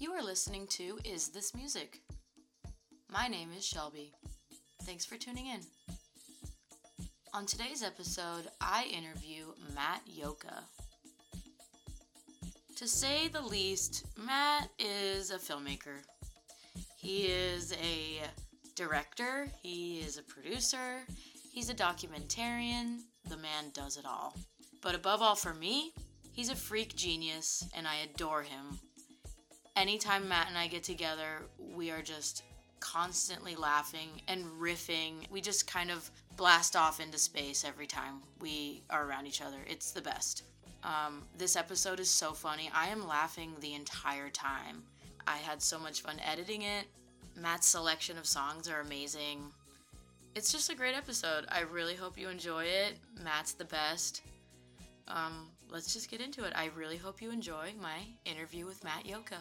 You are listening to Is This Music? My name is Shelby. Thanks for tuning in. On today's episode, I interview Matt Yoka. To say the least, Matt is a filmmaker. He is a director, he is a producer, he's a documentarian. The man does it all. But above all, for me, he's a freak genius and I adore him. Anytime Matt and I get together, we are just constantly laughing and riffing. We just kind of blast off into space every time we are around each other. It's the best. Um, this episode is so funny. I am laughing the entire time. I had so much fun editing it. Matt's selection of songs are amazing. It's just a great episode. I really hope you enjoy it. Matt's the best. Um, let's just get into it. I really hope you enjoy my interview with Matt Yoka.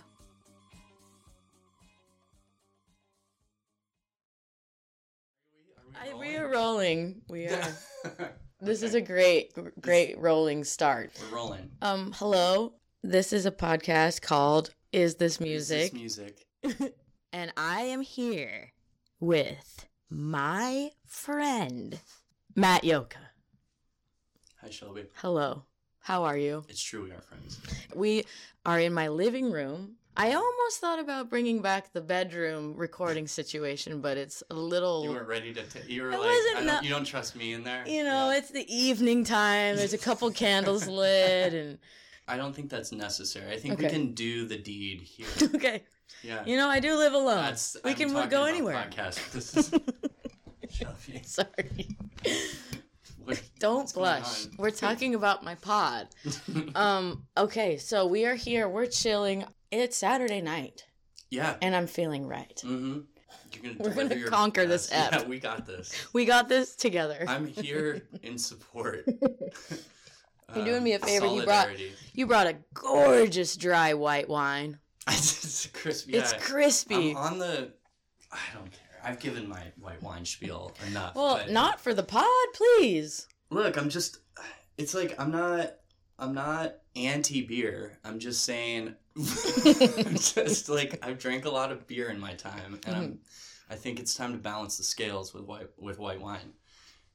I, we are rolling. We are. This is a great, great rolling start. We're rolling. Um, hello. This is a podcast called "Is This Is Music?" this music. and I am here with my friend Matt Yoka. Hi, Shelby. Hello. How are you? It's true we are friends. We are in my living room. I almost thought about bringing back the bedroom recording situation, but it's a little. You weren't ready to. T- you were I like, wasn't I don't, you don't trust me in there. you know, Yeah. it's the evening time. There's a couple candles lit, and I don't think that's necessary. I think we can do the deed here. okay. Yeah. You know, I do live alone. That's. we I'm can go anywhere. Podcast. This is. Sorry. What, Don't blush. We're talking about my pod. Um, okay, so we are here. We're chilling. It's Saturday night, yeah. and I'm feeling right. Mm-hmm. You're gonna We're gonna deliver your conquer this app. Yeah, we got this. We got this together. I'm here in support. You're doing me a Um, favor. You brought- solidarity. You brought a gorgeous dry white wine. it's crispy. It's yeah. crispy. I'm on the. I don't care. I've given my white wine spiel enough. well, but not for the pod, please. look. I'm just. It's like I'm not. I'm not anti beer. I'm just saying. just like I've drank a lot of beer in my time, and Mm-hmm. I'm. I think it's time to balance the scales with white with white wine,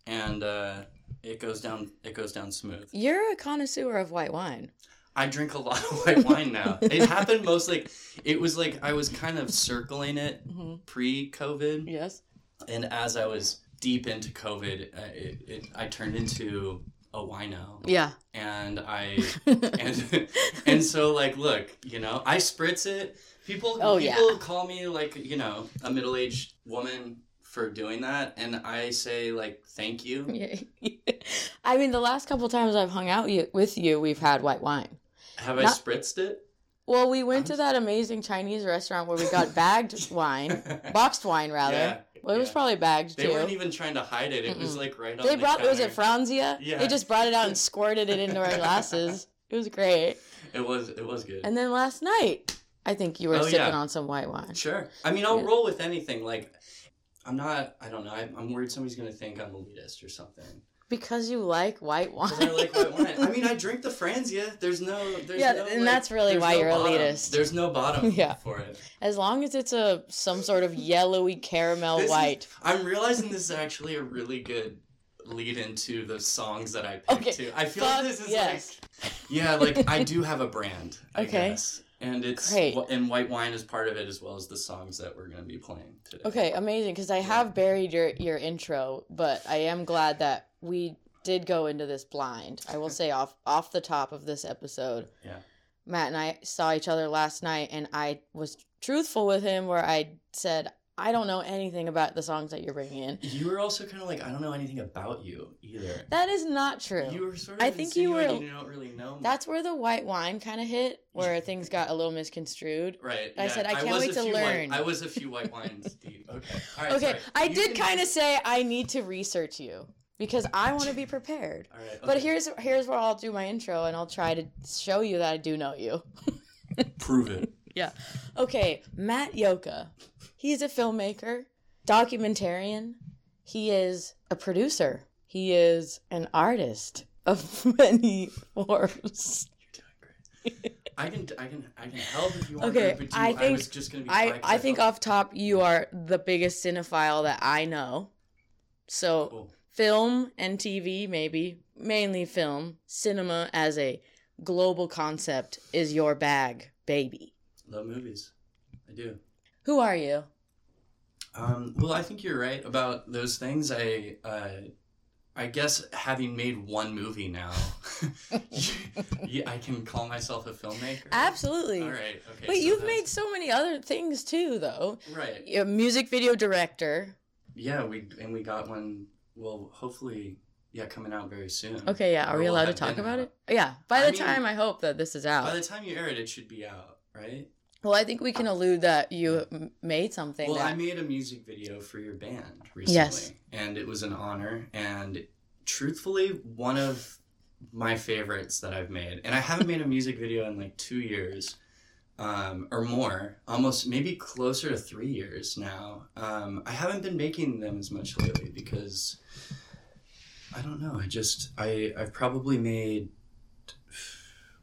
and uh, it goes down. It goes down smooth. You're a connoisseur of white wine. I drink a lot of white wine now. It happened mostly. It was like I was kind of circling it Mm-hmm. pre-COVID, Yes. and as I was deep into COVID, uh, it, it, I turned into a wino, Yeah. and I and and so like, look, you know, I spritz it. People, Oh, people yeah. call me like you know a middle-aged woman for doing that, and I say like, thank you. Yeah. I mean, the last couple times I've hung out with you, we've had white wine. Have I spritzed it? Well, we went to that amazing Chinese restaurant where we got bagged wine, boxed wine rather. Yeah, well, it was probably bagged too. They too. weren't even trying to hide it. It was like right on they the brought was it. Franzia? Yeah. They just brought it out and squirted it into our glasses. It was great. It was it was good. And then last night, I think you were Oh, sipping yeah. on some white wine. sure. I mean, I'll Yeah. roll with anything. Like, I'm not. I don't know. I'm, I'm worried somebody's gonna think I'm elitist or something. Because you like white wine. Because I like white wine. I mean, I drink the Franzia. There's no. There's Yeah, no, and like- that's really why no you're bottom. elitist. There's no bottom. Yeah. For it. as long as it's a some sort of yellowy caramel This is- white. I'm realizing this is actually a really good lead into the songs that I picked Okay, too. I feel fuck this is yes. like yeah, like I do have a brand. I Okay. guess. And it's Great. and white wine is part of it as well as the songs that we're gonna be playing today. Okay, amazing. Because I have buried your your intro, but I am glad that we did go into this blind. I will say off off the top of this episode. Yeah. Matt and I saw each other last night, and I was truthful with him, where I said I don't know anything about the songs that you're bringing in. You were also kind of like I don't know anything about you either. That is not true. You were sort of I think you were- You don't really know. That's where the white wine kind of hit, where things got a little misconstrued. right. I said, I can't was wait to few white- learn. I was a few white wines deep. Okay. All right. Okay, sorry. I You did can- kind of say I need to research you because I want to be prepared. All right. But here's here's where I'll do my intro and I'll try to show you that I do know you. prove it. Yeah. Okay, Matt Yoka. He's a filmmaker, documentarian. He is a producer. He is an artist of many forms. You're doing great. I can I can I can help if you want. Okay, to, I I think- was just gonna be. I, I think off top you are the biggest cinephile that I know. So Cool. Film and TV maybe, mainly film, cinema as a global concept is your bag, baby. Love movies. I do. Who are you? Um, well, I think you're right about those things. I, uh, I guess having made one movie now, yeah, I can call myself a filmmaker. Absolutely. All right. Okay. But so you've that's- made so many other things too though. right. A music video director. Yeah, we and we got one. Well, hopefully, yeah, coming out very soon. Okay, yeah. Are Or we allowed to talk about out. it? Yeah. By I the mean- time I hope that this is out. By the time you air it, it should be out, right? well, I think we can allude that you made something. Well, that... I made a music video for your band recently. Yes. And it was an honor. And truthfully, one of my favorites that I've made. And I haven't made a music video in like two years um, or more, almost maybe closer to three years now. Um, I haven't been making them as much lately because I don't know. I just, I, I've probably made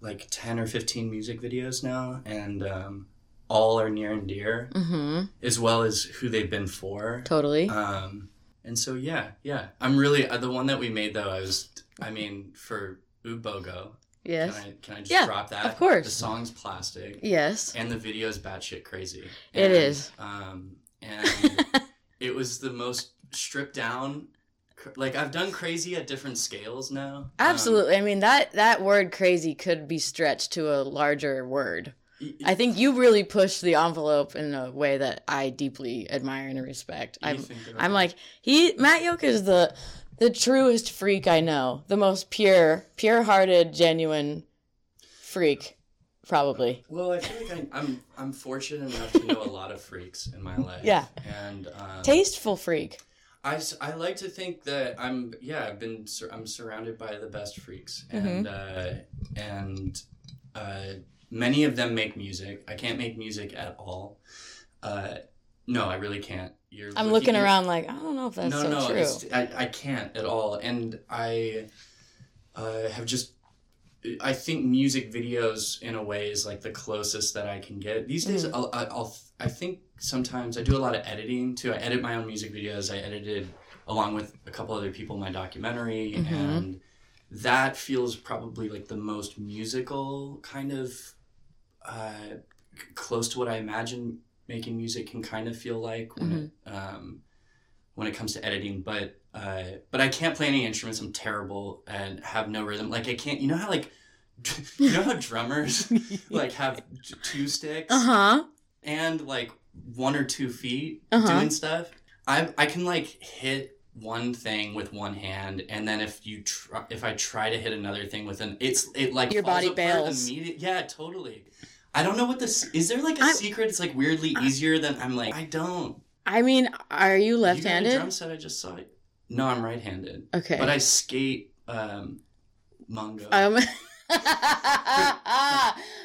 like 10 or 15 music videos now. And um, all are near and dear Mm-hmm. as well as who they've been for. Totally. Um, and so yeah, yeah, I'm really uh, the one that we made though. I was, I mean, for Ubogo. yes. Can I can I just Yeah, drop that? of course. The song's plastic, Yes. and the video's batshit crazy. It And, is. Um, and it was the most stripped down. Like I've done crazy at different scales now. Um, Absolutely. I mean that that word crazy could be stretched to a larger word. y- I think you really pushed the envelope in a way that I deeply admire and respect. I'm I'm like he Matt Yoka is the the truest freak I know. The most pure, pure-hearted, genuine freak probably. Well, I feel like I, I'm I'm fortunate enough to know a lot of freaks in my life. Yeah. and um, Tasteful freak. I, I like to think that I'm yeah I've been I'm surrounded by the best freaks Mm-hmm. and uh, and uh, many of them make music. I can't make music at all. Uh, no, I really can't. You're I'm looking you're- around like I don't know if that's no, so no, true. I I can't at all, and I uh, have just. I think music videos, in a way, is like the closest that I can get these days. Mm. I'll, I'll, I think sometimes I do a lot of editing too. I edit my own music videos. I edited along with a couple other people my documentary, Mhm. and that feels probably like the most musical kind of uh, c- close to what I imagine making music can kind of feel like when it um, when it comes to editing. But uh, but I can't play any instruments. I'm terrible and have no rhythm. Like I can't. You know how like you know how drummers like have two sticks Uh huh. and like one or two feet Uh-huh. doing stuff. I I can like hit one thing with one hand, and then if you try, if I try to hit another thing with an, it's it like Your falls body bails. immediate- Yeah, totally. I don't know what this is. There like a I'm- secret? It's like weirdly easier than I'm like. I don't. I mean, are you You left-handed? drum set. I just saw it. No, I'm right-handed, Okay. but I skate um, mongo. Um,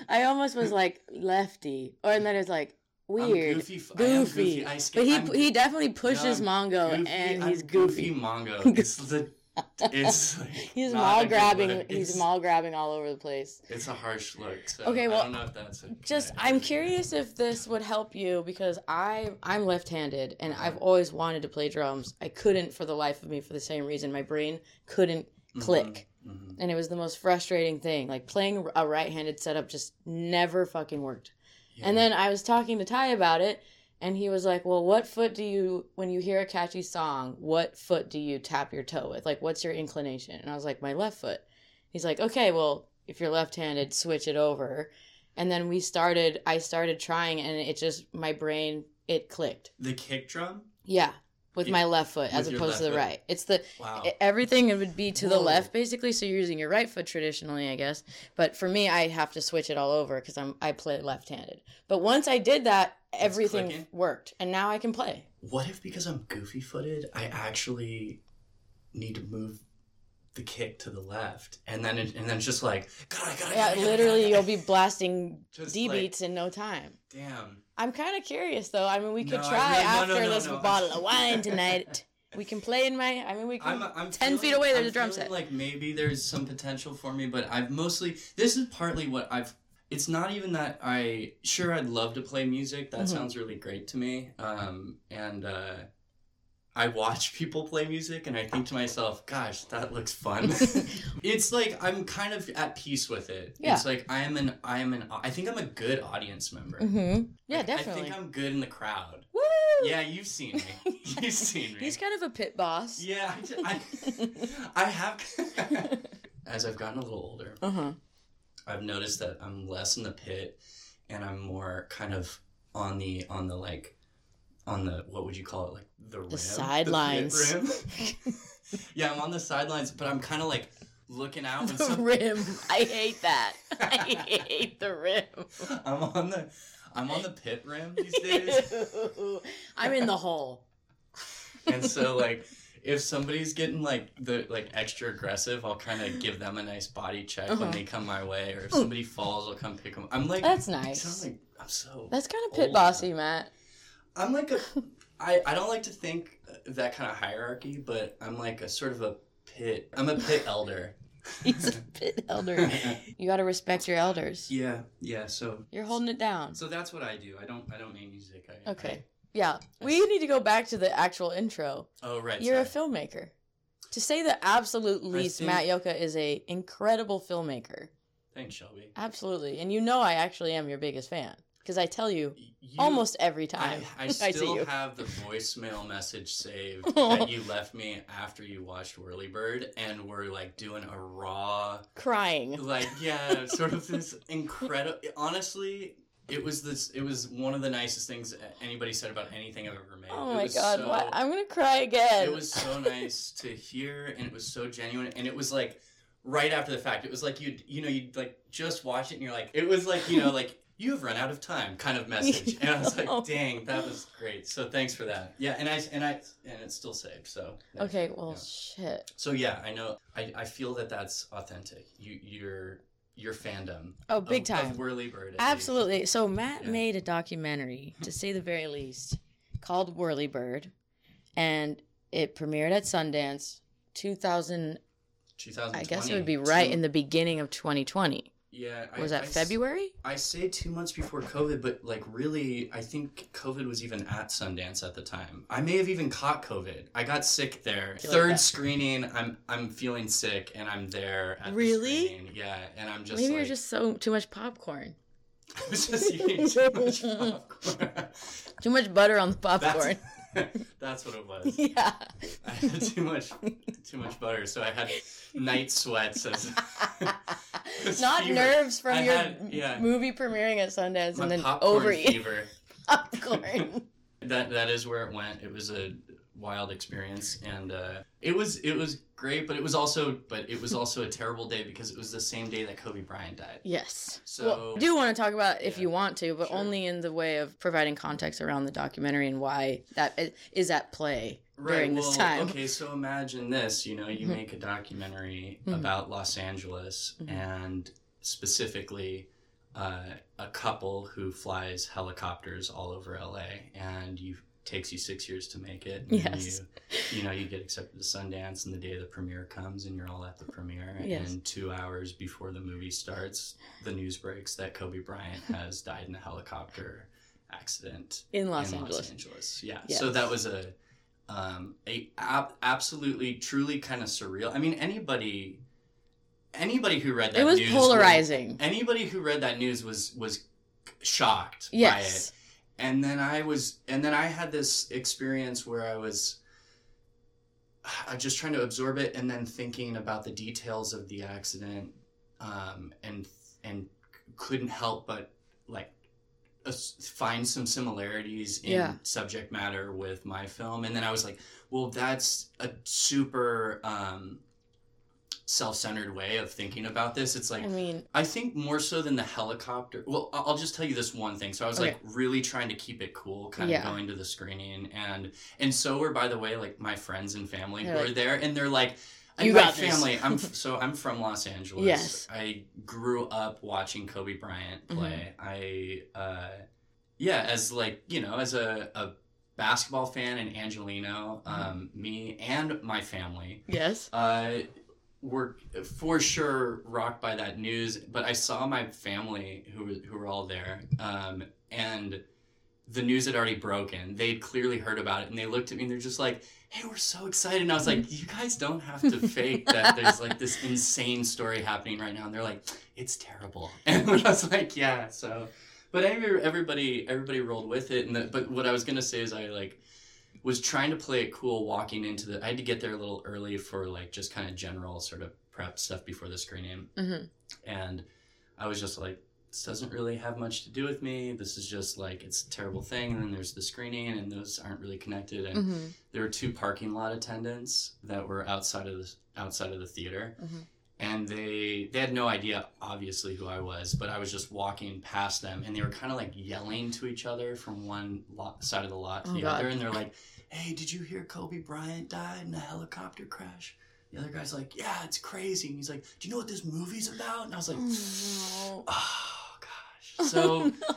I almost was like lefty, or and then it's like weird, goofy. f- I am goofy. goofy. But he I'm he definitely pushes I'm Mongo, goofy, and I'm he's goofy. Mongo. It's the. It's like He's mall grabbing. He's mall grabbing all over the place. It's a harsh look. So Okay, well, I don't know if that's just. I'm curious if this would help you because I I'm left-handed and I've always wanted to play drums. I couldn't for the life of me for the same reason. My brain couldn't click, Mhm. and it was the most frustrating thing. Like playing a right-handed setup just never fucking worked. Yeah. And then I was talking to Ty about it, and he was like, "Well, what foot do you when you hear a catchy song? What foot do you tap your toe with? Like, what's your inclination?" And I was like, "My left foot." He's like, "Okay, well, if you're left-handed, switch it over." And then we started. I started trying, and it just my brain it clicked. the kick drum. Yeah, with my left foot as opposed to the foot. right. It's the Wow. everything it would be to the left basically. So you're using your right foot traditionally i guess. But for me i have to switch it all over because i'm i play left-handed. But once i did that everything worked and now i can play. What if because I'm goofy footed, I actually need to move the kick to the left, and then it, and then it's just like gotta, gotta, yeah gotta, literally gotta, you'll be blasting d like- beats in no time Damn. i'm kind of curious though i mean we could No, try no, no, after no, this bottle of wine tonight we can play in my i mean we can I'm, I'm 10 feet away, there's I'm a drum set. Like maybe there's some potential for me, but I've mostly this is partly what I've it's not even that I sure I'd love to play music. That Mhm. sounds really great to me. Um, and uh, I watch people play music, and I think to myself, "Gosh, that looks fun." it's like I'm kind of at peace with it. Yeah. It's like I am an I am an I think I'm a good audience member. Mm-hmm. Yeah, Like, definitely. I think I'm good in the crowd. Woo! Yeah, you've seen me. You've seen me. He's kind of a pit boss. Yeah, I, I, I have. As I've gotten a little older, uh huh. I've noticed that I'm less in the pit, and I'm more kind of on the on the like, on the what would you call it like the rim, sidelines. The rim. yeah, I'm on the sidelines, but I'm kind of like looking out. The some, rim. I hate that. I hate the rim. I'm on the I'm on the pit rim these days, I'm in the hole. and so like. If somebody's getting like the like extra aggressive, I'll kind of give them a nice body check Uh-huh. when they come my way, or if somebody falls, I'll come pick them. I'm like, That's nice. like I'm so That's kind of pit bossy, now. Matt. I'm like a, I, I don't like to think that kind of hierarchy, but I'm like a sort of a pit. I'm a pit elder. He's a pit elder. You got to respect your elders. yeah, yeah. So You're holding it down. so that's what I do. I don't I don't make music. I, Okay. Yeah. We need to go back to the actual intro. Oh right. You're a filmmaker. To say the absolute least, think- Matt Yoka is a incredible filmmaker. Thanks, Shelby. Absolutely. And you know I actually am your biggest fan because I tell you You- almost every I, time I see still you. have the voicemail message saved that you left me after you watched Whirlybird and we're like doing a raw Crying. like yeah sort of this incredible honestly it was this it was one of the nicest things anybody said about anything i've ever made Oh my god, so, why? I'm gonna cry again. it was so nice to hear and it was so genuine and it was like right after the fact it was like you you know you'd like just watch it and you're like it was like you know like you have run out of time kind of message and i was like dang that was great so thanks for that yeah and i and i and it's still saved so Okay, well, Yeah. shit. so yeah i know i i feel that that's authentic you your your fandom Oh, big of, time. of Whirlybird. at least. Absolutely. So Matt Yeah. made a documentary, to say the very least, called Whirlybird, and it premiered at Sundance 2000. 2020. I guess it would be right in the beginning of 2020. Yeah. I- Was that I s- February? I say two months before COVID, but like really, I think COVID was even at Sundance at the time. I may have even caught COVID. I got sick there. Feel like Third screening, I'm I'm feeling sick, and I'm there. At Really? The. Yeah, and I'm just Maybe like, you're just so too much popcorn, I was just eating too much popcorn. too much butter on the popcorn. That's, that's what it was. yeah. I had too much too much butter, so I had night sweats as Not fever. nerves from I your had- yeah. movie premiering at Sundance my and then popcorn overeating fever. popcorn. That that is where it went. It was a wild experience, and uh, it was it was great, but it was also but it was also a terrible day because it was the same day that Kobe Bryant died. yes. So- well, I do want to talk about if Yeah. you want to, but Sure. only in the way of providing context around the documentary and why that is at play during well, this time. Okay, so imagine this. You know, you Mhm. make a documentary Mhm. about Los Angeles Mhm. and specifically uh, a couple who flies helicopters all over LA, and you takes you six years to make it. And Yes. You, you know, you get accepted to Sundance, and the day the premiere comes, and you're all at the premiere. Yes. And two hours before the movie starts, the news breaks that Kobe Bryant has died in a helicopter accident In Los in Angeles. Los Angeles. Yeah. Yes. So that was a um, a ab- absolutely, truly kind of surreal. I mean, anybody anybody who read that It was news polarizing. was- anybody who read that news was was shocked by it. And then I was, and then I had this experience where I was. uh, Just trying to absorb it, and then thinking about the details of the accident, um, and and couldn't help but like find some similarities in Yeah. subject matter with my film and then i was like well that's a super um, self-centered way of thinking about this it's like I mean, i think more so than the helicopter well i'll just tell you this one thing so i was like really trying to keep it cool kind Yeah. of going to the screening and and so were by the way like my friends and family They're who like, are there and they're like "You my got this." family i'm so i'm from los angeles Yes. i grew up watching kobe bryant Mm-hmm. play i uh yeah as like you know as a, a basketball fan and angelino Mm-hmm. um me and my family yes. uh were for sure rocked by that news. But I saw my family who were, who were all there, um, and the news had already broken. They'd clearly heard about it, and they looked at me and they're just like, "Hey, we're so excited!" And I was like, "You guys don't have to fake that there's like this insane story happening right now." And they're like, "It's terrible," and I was like, "Yeah." So, but every, everybody everybody rolled with it. And the, but what I was gonna say is I like was trying to play it cool walking into the. I had to get there a little early for like just kind of general sort of prep stuff before the screening, Mhm. and I was just like, this doesn't really have much to do with me. This is just like it's a terrible thing. And then there's the screening, and those aren't really connected. And Mhm. there were two parking lot attendants that were outside of the outside of the theater, Mhm. and they they had no idea obviously who I was, but I was just walking past them, and they were kind of like yelling to each other from one lot, side of the lot to Oh, the God. other, and they're like, "Hey, did you hear Kobe Bryant died in a helicopter crash?" The other guy's like, "Yeah, it's crazy," and he's like, "Do you know what this movie's about?" And I was like, Oh, "Oh gosh." So. Oh,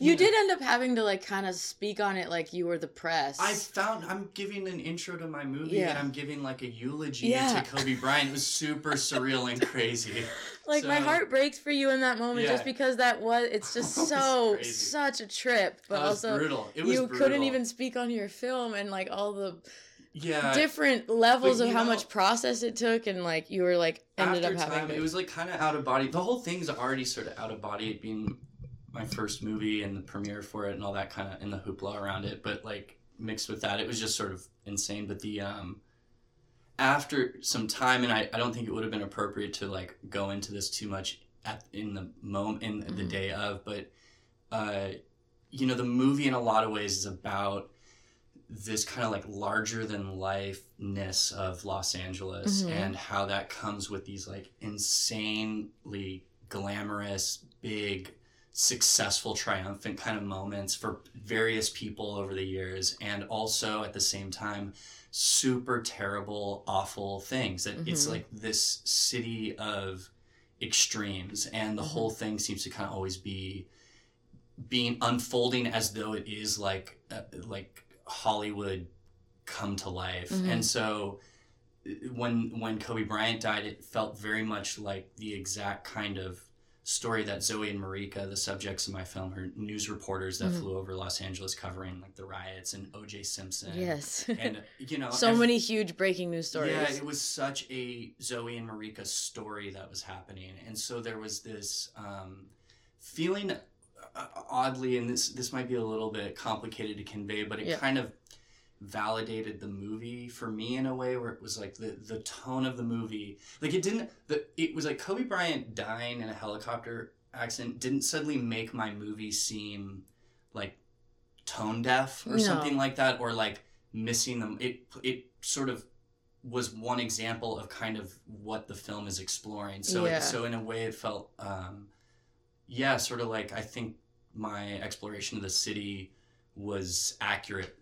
You Yeah. did end up having to like kind of speak on it like you were the press. I found I'm giving an intro to my movie Yeah. and I'm giving like a eulogy Yeah. to Kobe Bryant. It was super surreal and crazy. like my heart breaks for you in that moment just because that was it's just so such a trip but also brutal. It was you brutal. couldn't even speak on your film and like all the yeah. different levels of how know- much process it took and like you were like ended After up having time, to, it was like kind of out of body. The whole thing's already sort of out of body. It being my first movie and the premiere for it and all that kind of and the hoopla around it. But like mixed with that, it was just sort of insane. But the um after some time, and I, I don't think it would have been appropriate to like go into this too much at in the moment in the Mhm. day of, but uh, you know, the movie in a lot of ways is about this kind of like larger than lifeness of Los Angeles Mhm. and how that comes with these like insanely glamorous, big, successful, triumphant kind of moments for various people over the years, and also at the same time, super terrible, awful things. That it's Mhm. like this city of extremes, and the Mhm. whole thing seems to kind of always be being unfolding as though it is like uh, like Hollywood come to life. Mhm. And so when when Kobe Bryant died, it felt very much like the exact kind of story that Zoey and Marika, the subjects of my film, are news reporters that Mhm. flew over Los Angeles covering like the riots and O.J. Simpson. yes And you know, so ev- many huge breaking news stories yeah, it was such a Zoey and Marika story that was happening, and so there was this um, feeling, uh, oddly, and this this might be a little bit complicated to convey, but it Yeah. kind of validated the movie for me in a way where it was like the the tone of the movie, like it didn't. The it was like Kobe Bryant dying in a helicopter accident didn't suddenly make my movie seem like tone deaf or No. something like that, or like missing them. It it sort of was one example of kind of what the film is exploring. So Yeah. it, so in a way, it felt um, yeah, sort of like I think my exploration of the city was accurate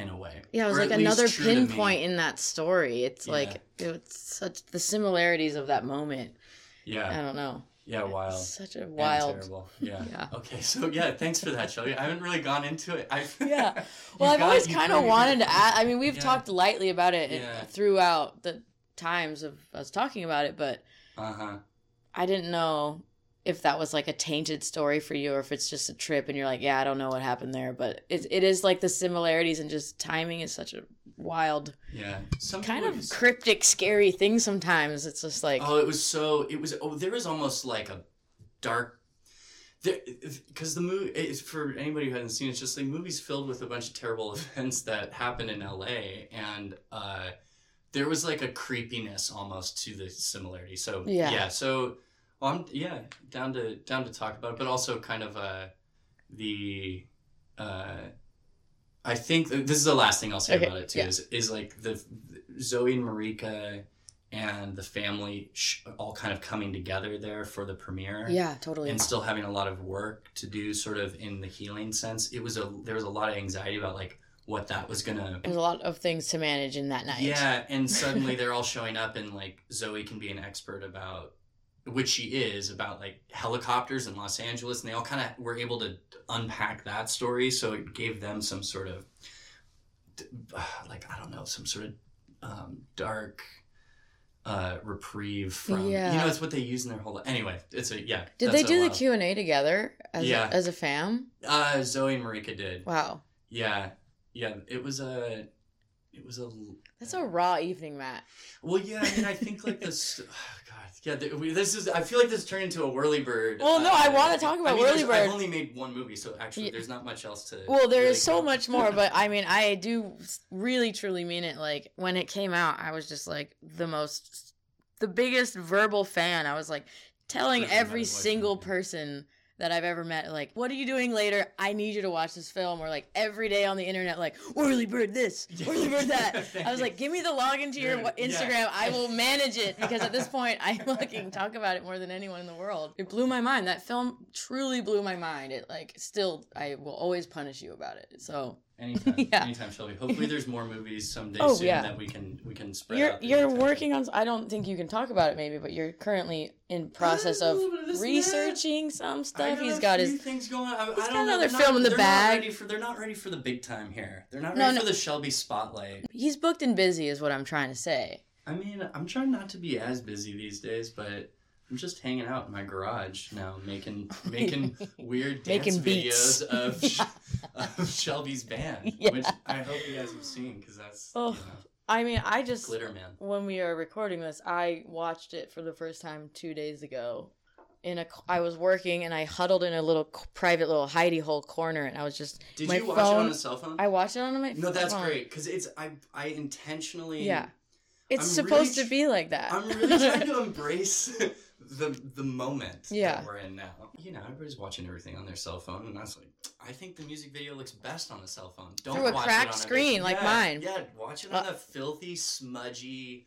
in a way. yeah it was Or like another true to me. pinpoint in that story it's Yeah. like it's such the similarities of that moment Yeah. i don't know yeah, wild. such a and wild terrible. Yeah. Yeah. Okay, so yeah, thanks for that, Shelby. I haven't really gone into it. I've Yeah. Well, I've always kind of wanted to add. I mean, we've Yeah. talked lightly about it Yeah. throughout the times of us talking about it, but Uh huh. I didn't know if that was like a tainted story for you or if it's just a trip and you're like, yeah, I don't know what happened there. But it, it is like the similarities and just timing is such a wild, Yeah. Some kind of cryptic, scary thing sometimes. It's just like, Oh, it was so. It was. Oh, there was almost like a dark. Because the movie, for anybody who hasn't seen it, it's just like movies filled with a bunch of terrible events that happened in L.A. and uh, there was like a creepiness almost to the similarity. So Yeah. yeah. So well, I'm yeah down to down to talk about, it, but also kind of uh, the. Uh, I think this is the last thing I'll say Okay, about it too. yeah. Is is like the Zoey and Marika and the family sh- all kind of coming together there for the premiere yeah, totally. and still having a lot of work to do sort of in the healing sense it was a there was a lot of anxiety about like what that was gonna There's a lot of things to manage in that night. yeah and suddenly they're all showing up and like zoey can be an expert about which she is about like helicopters in los angeles and they all kind of were able to unpack that story so it gave them some sort of like i don't know some sort of um, dark uh reprieve from Yeah. you know it's what they use in their whole life. anyway it's a yeah Did they do the Q and A together as Yeah. a, as a fam? uh zoey and marika did Wow, yeah yeah it was a it was a that's uh, a raw evening, Matt. well yeah i mean i think like this oh god yeah this is i feel like this turned into a whirlybird Well, no, I uh, wanna talk about mean, Whirly there's- i've only made one movie so actually Yeah. there's not much else to Well, there really is so go- much more, but I mean, I do really truly mean it. Like when it came out, I was just like the most, the biggest verbal fan. I was like telling every single person that I've ever met, like, what are you doing later? I need you to watch this film. Or like every day on the internet, like, Whirlybird this, Yeah. Whirlybird that. I was like, give me the login to your Yeah. Instagram. I will manage it because at this point, I fucking talk about it more than anyone in the world. It blew my mind. That film truly blew my mind. It like still, I will always punish you about it. So anytime Yeah. anytime shelby hopefully there's more movies someday Oh, soon yeah. that we can we can spread you're out you're attention. working on. I don't think you can talk about it maybe, but you're currently in process of A of this and that. researching some stuff. He's got his. things going. I, I he's don't got another They're film in the bag. Not ready for, they're not ready for the big time here. They're not No, ready no. for the Shelby spotlight. He's booked and busy, is what I'm trying to say. I mean, I'm trying not to be as busy these days, but I'm just hanging out in my garage now, making making weird dance Making videos of, Sh- of Shelby's band, Yeah. which I hope you guys have seen because that's Oh. you know, I mean, I just Glitter Man. when we are recording this, I watched it for the first time two days ago. In a, I was working and I huddled in a little private little hidey hole corner, and I was just Did you watch it on a cell phone? I watched it on my. no, that's phone. great because it's I I intentionally Yeah, it's I'm supposed really to be like that. I'm really trying to embrace the the moment Yeah. that we're in now. You know, everybody's watching everything on their cell phone, and I was like, I think the music video looks best on a cell phone. Don't Through a watch cracked it on screen like mine. Yeah, watch it on Uh, a filthy, smudgy,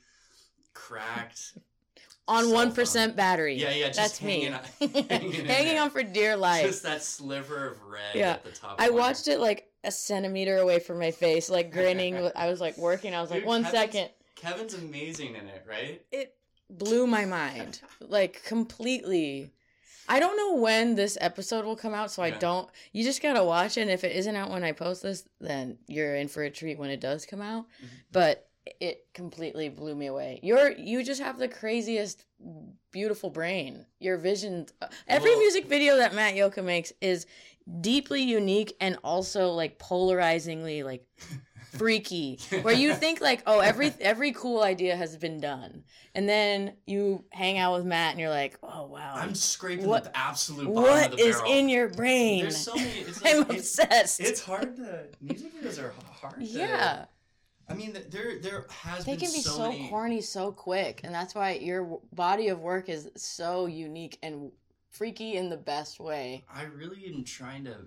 cracked. on one battery. Yeah, yeah, just that's me. hanging on- hanging Hanging on for dear life. Just that sliver of red Yeah. at the top. I watched it like a centimeter away from my face, like grinning. I was like working. I was like, Dude, one Kevin's- second. Kevin's amazing in it, right? It blew my mind, like completely. I don't know when this episode will come out, so I don't. You just gotta watch it. And if it isn't out when I post this, then you're in for a treat when it does come out. Mhm. But it completely blew me away. You're you just have the craziest, beautiful brain. Your vision. Every Well- music video that Matt Yoka makes is deeply unique and also like polarizingly like freaky where you think like oh every every cool idea has been done and then you hang out with matt and you're like oh wow I'm scraping What- the absolute bottom of the is in your brain There's so many. It's i'm like, it's, obsessed it's hard to music videos are hard. To, yeah I mean, there there has they been can be so, so many. corny so quick and that's why your body of work is so unique and freaky in the best way I really am trying to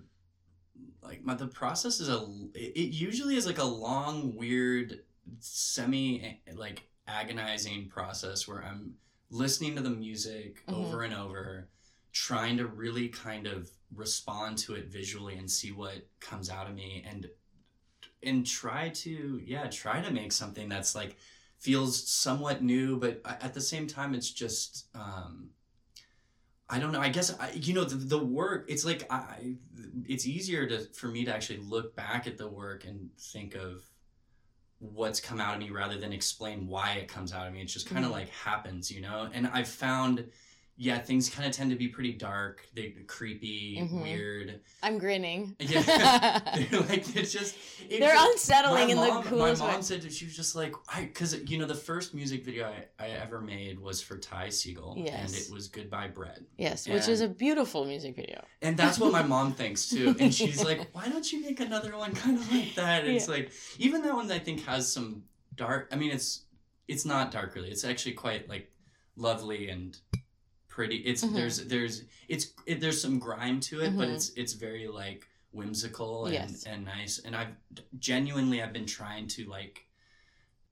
like my the process is a it usually is like a long weird semi like agonizing process where I'm listening to the music Mhm. over and over trying to really kind of respond to it visually and see what comes out of me and and try to yeah try to make something that's like feels somewhat new but at the same time it's just um I don't know. I guess I, you know the, the work. It's like I, it's easier to for me to actually look back at the work and think of what's come out of me rather than explain why it comes out of me. It just kind of Mhm. like happens, you know. And I've found, yeah, things kind of tend to be pretty dark, they creepy, Mhm. weird. i'm grinning Yeah, they're like it's just it they're just- unsettling in mom, the coolest My way mom said that she was just like, I, because you know the first music video I, I ever made was for Ty Segall, and it was "Goodbye Bread," yes which is a beautiful music video and that's what my mom thinks too. And she's like, "Why don't you make another one kind of like that?" And It's like even that one I think has some dark. I mean, it's it's not dark really. It's actually quite like lovely and pretty. It's Mhm. there's there's it's it, there's some grime to it, but Mhm. it's it's very like whimsical and Yes. and nice. And I've genuinely I've been trying to like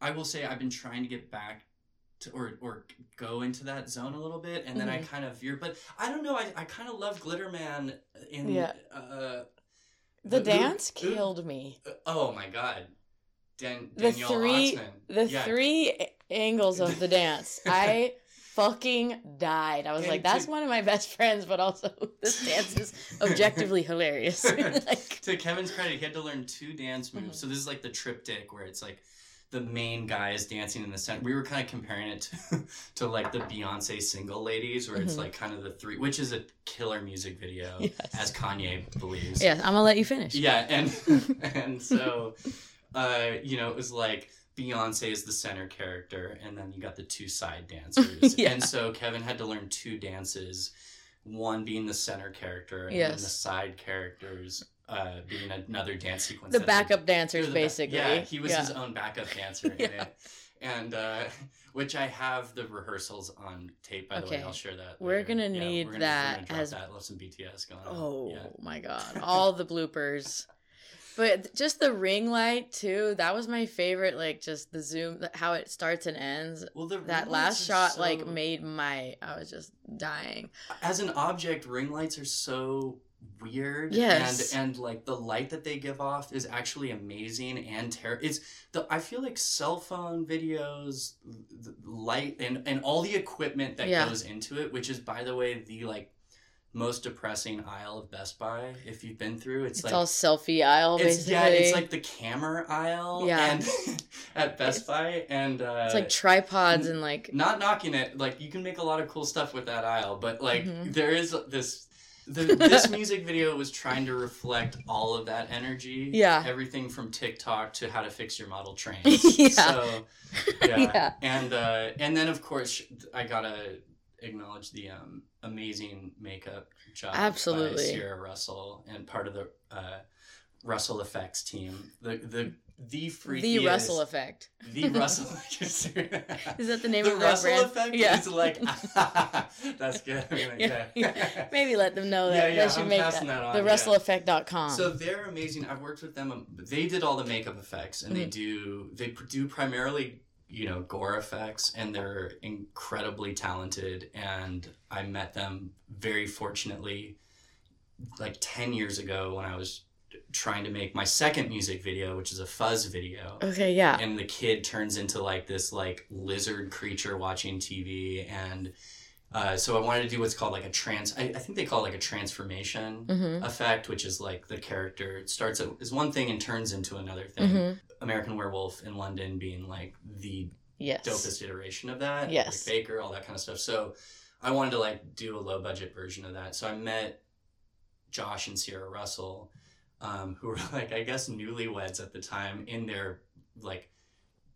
I will say I've been trying to get back to, or or go into that zone a little bit, and then I Mhm. kind of veer. But I don't know. I, I kind of love Glitter Man in Yeah. uh, the Oop- dance oop- killed me uh, oh my god, Dan, The Danielle three- Otzman. the Yeah. three angles of the dance i fucking died i was And like that's to- one of my best friends but also this dance is objectively hilarious like to Kevin's credit, he had to learn two dance moves. Mhm. So this is like the triptych where it's like the main guy is dancing in the center. We were kind of comparing it to, to like the Beyonce single ladies, where it's Mhm. like kind of the three, which is a killer music video, Yes. as Kanye believes. Yeah, I'm gonna let you finish. Yeah, and and so, uh, you know, it was like Beyonce is the center character, and then you got the two side dancers, Yeah. and so Kevin had to learn two dances, one being the center character, and then the side characters uh, being another dance sequence. The backup dancers, the ba- basically. Yeah, he was Yeah. his own backup dancer in it. And uh, which I have the rehearsals on tape. By the way, I'll share that. We're later. gonna Yeah, need we're gonna, that we're gonna as- that. Love some BTS going on. Oh yeah. my god, all the bloopers. But just the ring light too. That was my favorite. Like just the zoom, how it starts and ends. Well, the That last shot like made my. I was just dying. as an object, ring lights are so weird. Yes. And and like the light that they give off is actually amazing and ter- it's the I feel like cell phone videos, light and and all the equipment that Yeah. goes into it, which is by the way the like most depressing aisle of Best Buy. If you've been through, it's, It's, like all selfie aisle it's basically. yeah, it's like the camera aisle. Yeah. And at Best Buy and uh, it's like tripods and like not knocking it like you can make a lot of cool stuff with that aisle but like Mhm. there is this the, this music video was trying to reflect all of that energy Yeah. everything from tiktok to how to fix your model trains Yeah. so yeah, Yeah. and uh and then of course i gotta acknowledge the um amazing makeup job Absolutely. sierra russell and part of the uh russell effects team the the the freakiest the Russell effect. the Russell. Effect. Is that the name the of their Russell brand? effect Yeah. is like that's good. Gonna- Yeah, yeah. Maybe let them know that Yeah, yeah, they should I'm make passing that. that on, the. RussellEffect.com. So they're amazing. I've worked with them. um, They did all the makeup effects, and they Mhm. do they do primarily you know gore effects, and they're incredibly talented. And I met them very fortunately, like ten years ago when I was trying to make my second music video, which is a fuzz video. okay, yeah. and the kid turns into like this like lizard creature watching TV and uh, so I wanted to do what's called like a trans I, I think they call it like a transformation Mm-hmm. effect which is like the character starts as one thing and turns into another thing Mm-hmm. American Werewolf in London being like the Yes. dopest iteration of that Yes. like Baker all that kind of stuff so I wanted to like do a low budget version of that so I met Josh and Sierra Russell um, who were like I guess newlyweds at the time in their like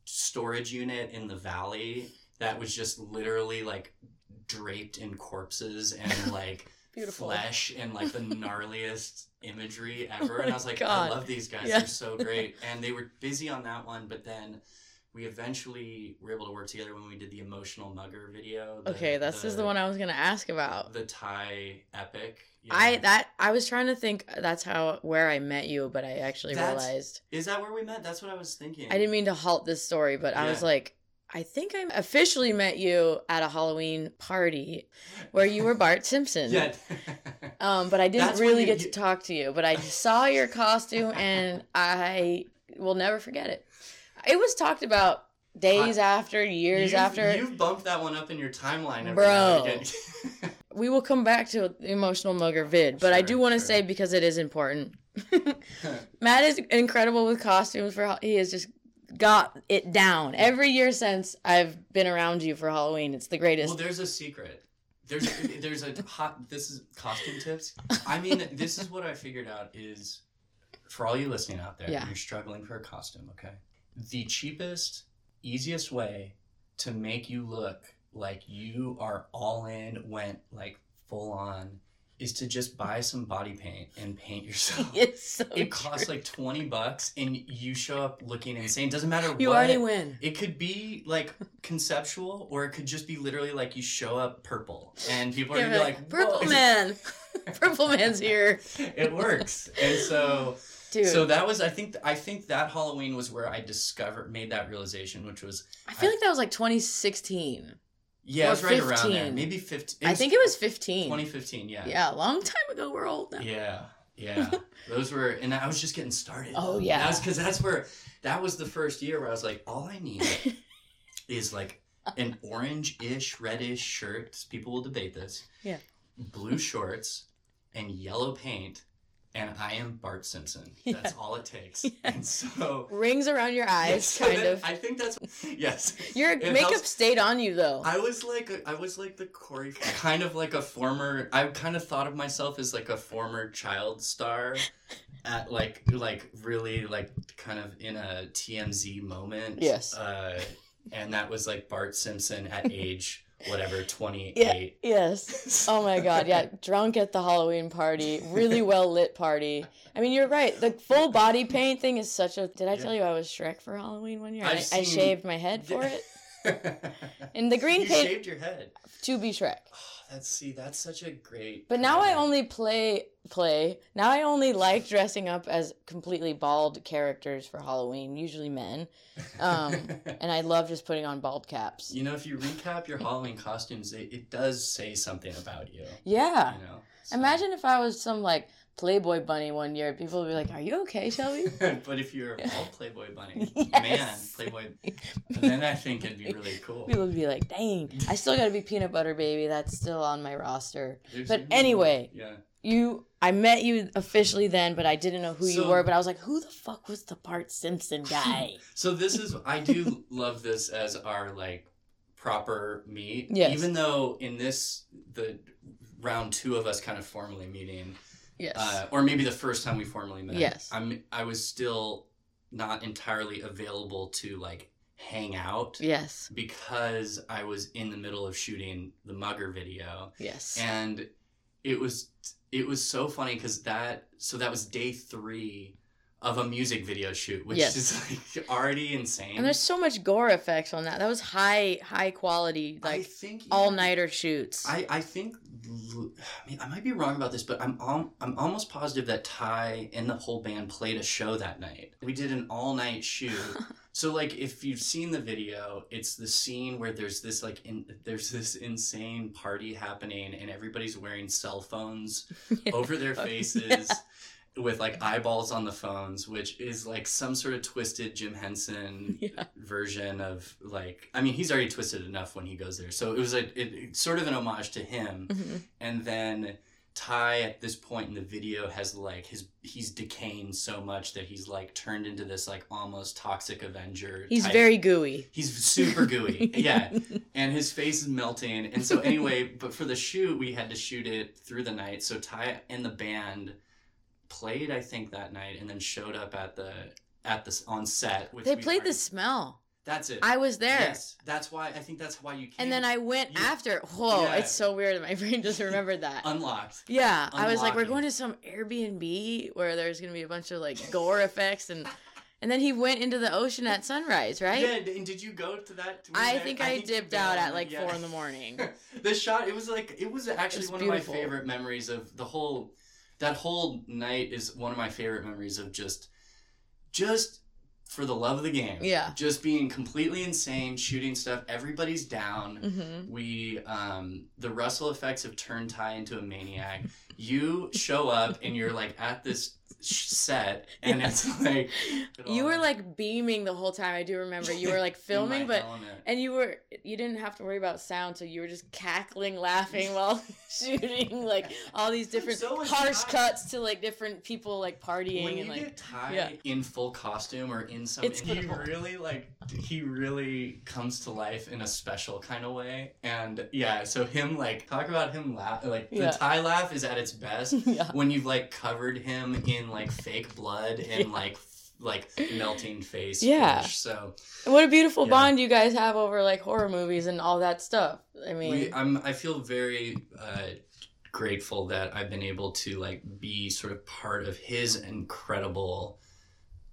storage unit in the valley that was just literally like draped in corpses and like Beautiful. flesh and like the gnarliest imagery oh ever Oh and I was like God. I love these guys Yeah. they're so great and they were busy on that one but then we eventually were able to work together when we did the emotional mugger video the- Okay, this is the one I was gonna ask about. the Ty epic you I that I was trying to think uh, that's how where I met you, but I actually That's- realized is that where we met that's what I was thinking I didn't mean to halt this story, but I was like, I think I officially met you at a Halloween party where you were Bart Simpson. yeah Um, but I didn't That's really you- get you- to talk to you. But I saw your costume and I will never forget it. It was talked about days after, years You've- after. you've bumped that one up in your timeline every Bro. now and again. We will come back to the emotional mugger vid, but I do want to sure. say because it is important. Matt is incredible with costumes for he is just got it down. Every year since I've been around you for Halloween, it's the greatest. Well, there's a secret. There's there's a hot. This is costume tips. I mean, this is what I figured out is for all you listening out there. Yeah. You're struggling for a costume. Okay. The cheapest, easiest way to make you look like you are all in, went like full on, is to just buy some body paint and paint yourself. it's so It costs true. like 20 bucks and you show up looking insane. Doesn't matter what you what. already win. It could be like conceptual, or it could just be literally like you show up purple, and people are Yeah, gonna be like, Purple "Whoa." Man, Purple Man's here, It works, and so dude. so that was I think I think that Halloween was where I discovered made that realization, which was I feel like that was like 2016. Yeah, it Or was right around there, 15. maybe fifteen. I think it was 15. 2015. Yeah, Yeah, a long time ago. We're old now. yeah, yeah. Those were, and I was just getting started. Oh, yeah. that was because that's where that was the first year where I was like, all I need is like an orange-ish, reddish shirt. People will debate this. Yeah. Blue shorts and yellow paint and I am Bart Simpson. That's all it takes. And so Rings around your eyes, Yes, kind of. I think that's yes. Your It makeup helps- stayed on you though. I was like a, I was like the Corey, kind of like a former. I kind of thought of myself as like a former child star, at like like really like kind of in a TMZ moment. Yes. Uh, and that was like Bart Simpson at age whatever twenty eight. yes. Oh my god, yeah. Drunk at the Halloween party, really well lit party. I mean, you're right. The full body paint thing is such a. Did I Yeah. tell you I was Shrek for Halloween one year? I, I shaved my head for it. And the green paint. you paint shaved your head. to be Shrek. Oh, That's see, that's such a great. But now I only play play. Now I only like dressing up as completely bald characters for Halloween, usually men. Um, and I love just putting on bald caps. you know, if you recap your Halloween costumes, it, it does say something about you. Yeah. You know. So- Imagine if I was some like Playboy bunny one year. People would be like, "Are you okay, Shelby?" but if you're a Playboy bunny, Yes. man, Playboy, then I think it'd be really cool. People would be like, "Dang, I still got to be peanut butter baby. That's still on my roster." There's- But anyway, yeah. You, I met you officially then, but I didn't know who you were. But I was like, "Who the fuck was the Bart Simpson guy?" So this is I do love this as our like proper meet. Yes. Even though in this the round two of us kind of formally meeting, yes. uh, or maybe the first time we formally met. Yes. I'm I was still not entirely available to like hang out yes. because I was in the middle of shooting the mugger video. Yes. and it was it was so funny because that so that was day three of a music video shoot which Yes. is like already insane And there's so much gore effects on that. That was high, high quality, like think all nighter shoots. I, I think I mean I might be wrong about this, but I'm al- I'm almost positive that Ty and the whole band played a show that night. We did an all night shoot. so like if you've seen the video, it's the scene where there's this like in, there's this insane party happening and everybody's wearing cell phones over their faces. With like eyeballs on the phones, which is like some sort of twisted Jim Henson Yeah. version of like I mean he's already twisted enough when he goes there, so it was a it, it's sort of an homage to him. Mhm. And then Ty at this point in the video has like his he's decaying so much that he's like turned into this like almost toxic Avenger. He's type- very gooey. he's super gooey, yeah, and his face is melting. And so anyway, but for the shoot we had to shoot it through the night. So Ty and the band played I think that night, and then showed up at the at the on set. Which They played the smell. That's it. I was there. Yes, that's why I think that's why you came. And then I went You- after. Whoa, Yeah. it's so weird my brain just remembered that. unlocked. yeah, I was like, we're going to some Airbnb where there's gonna be a bunch of like gore effects and, and then he went into the ocean at sunrise, right? Yeah, and did you go to that? you I think I, you dipped out at like yeah. four in the morning. the shot, it was like it was actually It's one beautiful. of my favorite memories of the whole. That whole night is one of my favorite memories of just, just for the love of the game. Yeah. Just being completely insane, shooting stuff. Everybody's down. hmm We um the Russell effects have turned Ty into a maniac. You show up and you're like at this set and Yeah. it's like You were oh. like beaming the whole time. I do remember you were like filming, but element. and you were you didn't have to worry about sound, so you were just cackling, laughing while shooting like all these different So harsh I. cuts to like different people like partying when and like get Ty yeah. in full costume or in some, It's he really like he really comes to life in a special kind of way. And yeah, so him like talk about him laugh like the Yeah. Ty laugh is at its best yeah. when you've like covered him in like fake blood and like like melting face. Yeah. finish. So And what a beautiful Yeah. bond you guys have over like horror movies and all that stuff. I mean, we, I'm I feel very uh, grateful that I've been able to like be sort of part of his incredible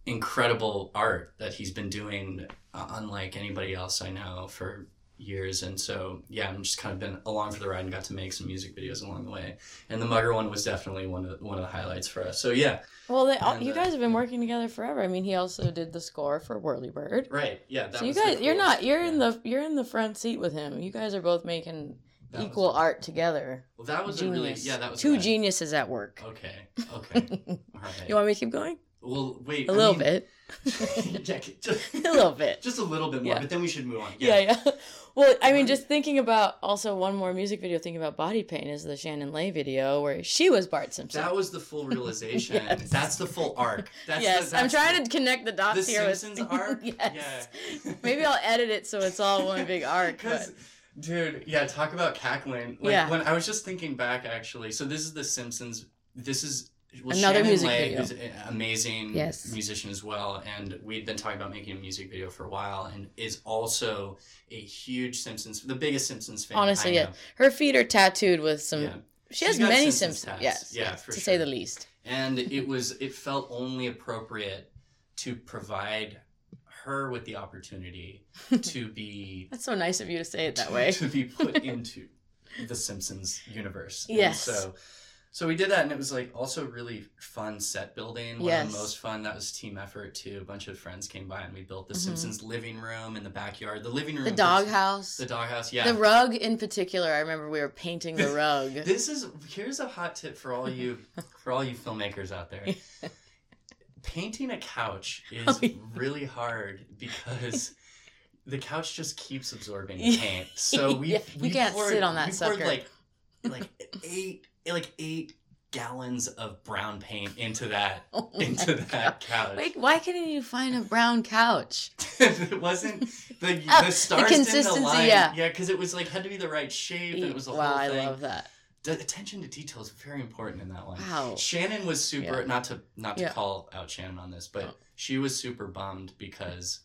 incredible art that he's been doing uh, unlike anybody else I know for years and so yeah I'm just kind of been along for the ride and got to make some music videos along the way and the mugger one was definitely one of one of the highlights for us so yeah well, they, and, you uh, guys have been working together forever. I mean, he also did the score for Whirlybird. right yeah that So you was guys, you're not, you're in the, you're in the front seat with him. You guys are both making that was- equal art together. well that was a really yeah that was two geniuses at work. okay okay all right You want me to keep going? Well, wait. A I little mean- bit. yeah, just, a little bit. Just a little bit more, Yeah. but then we should move on. Yeah, yeah. Well, I mean, just thinking about also one more music video, thinking about body pain is the Shannon Lay video where she was Bart Simpson. That was the full realization. Yes. That's the full arc. That's yes, the, I'm trying the, to connect the dots the here. Simpsons with... arc. yes. Yeah. Maybe I'll edit it so it's all one big arc. Because, But dude, yeah, talk about cackling. Like, Yeah. when I was just thinking back, actually, so this is The Simpsons. This is well, Another Shannon music Lay video. is an amazing Yes. musician as well, and we've been talking about making a music video for a while, and is also a huge Simpsons, the biggest Simpsons fan. Honestly, yeah. her feet are tattooed with some. Yeah. She has many Simpsons Simpsons. Yes, Yeah, yes, to say the least. and it was it felt only appropriate to provide her with the opportunity to be That's so nice of you to say it that way. to be put into the Simpsons universe. And Yes. so so we did that and it was like also really fun set building. One of the most fun. That was team effort too. A bunch of friends came by and we built the Mhm. Simpsons living room in the backyard. The living room The doghouse. The doghouse, yeah. The rug in particular, I remember we were painting the rug. This is here's a hot tip for all you for all you filmmakers out there. Painting a couch is Oh, yeah. really hard because the couch just keeps absorbing paint. So we Yeah, we you can't poured, sit on that we sucker. poured like like eight like eight gallons of brown paint into that Oh into God. that couch. Wait, why couldn't you find a brown couch? it wasn't the Oh, the the stars didn't consistency, align. yeah. yeah, because it was like had to be the right shape and it was a wow, whole thing. I love that. the attention to detail is very important in that one. Wow. Shannon was super Yeah. not to not to Yeah. call out Shannon on this, but Oh. she was super bummed because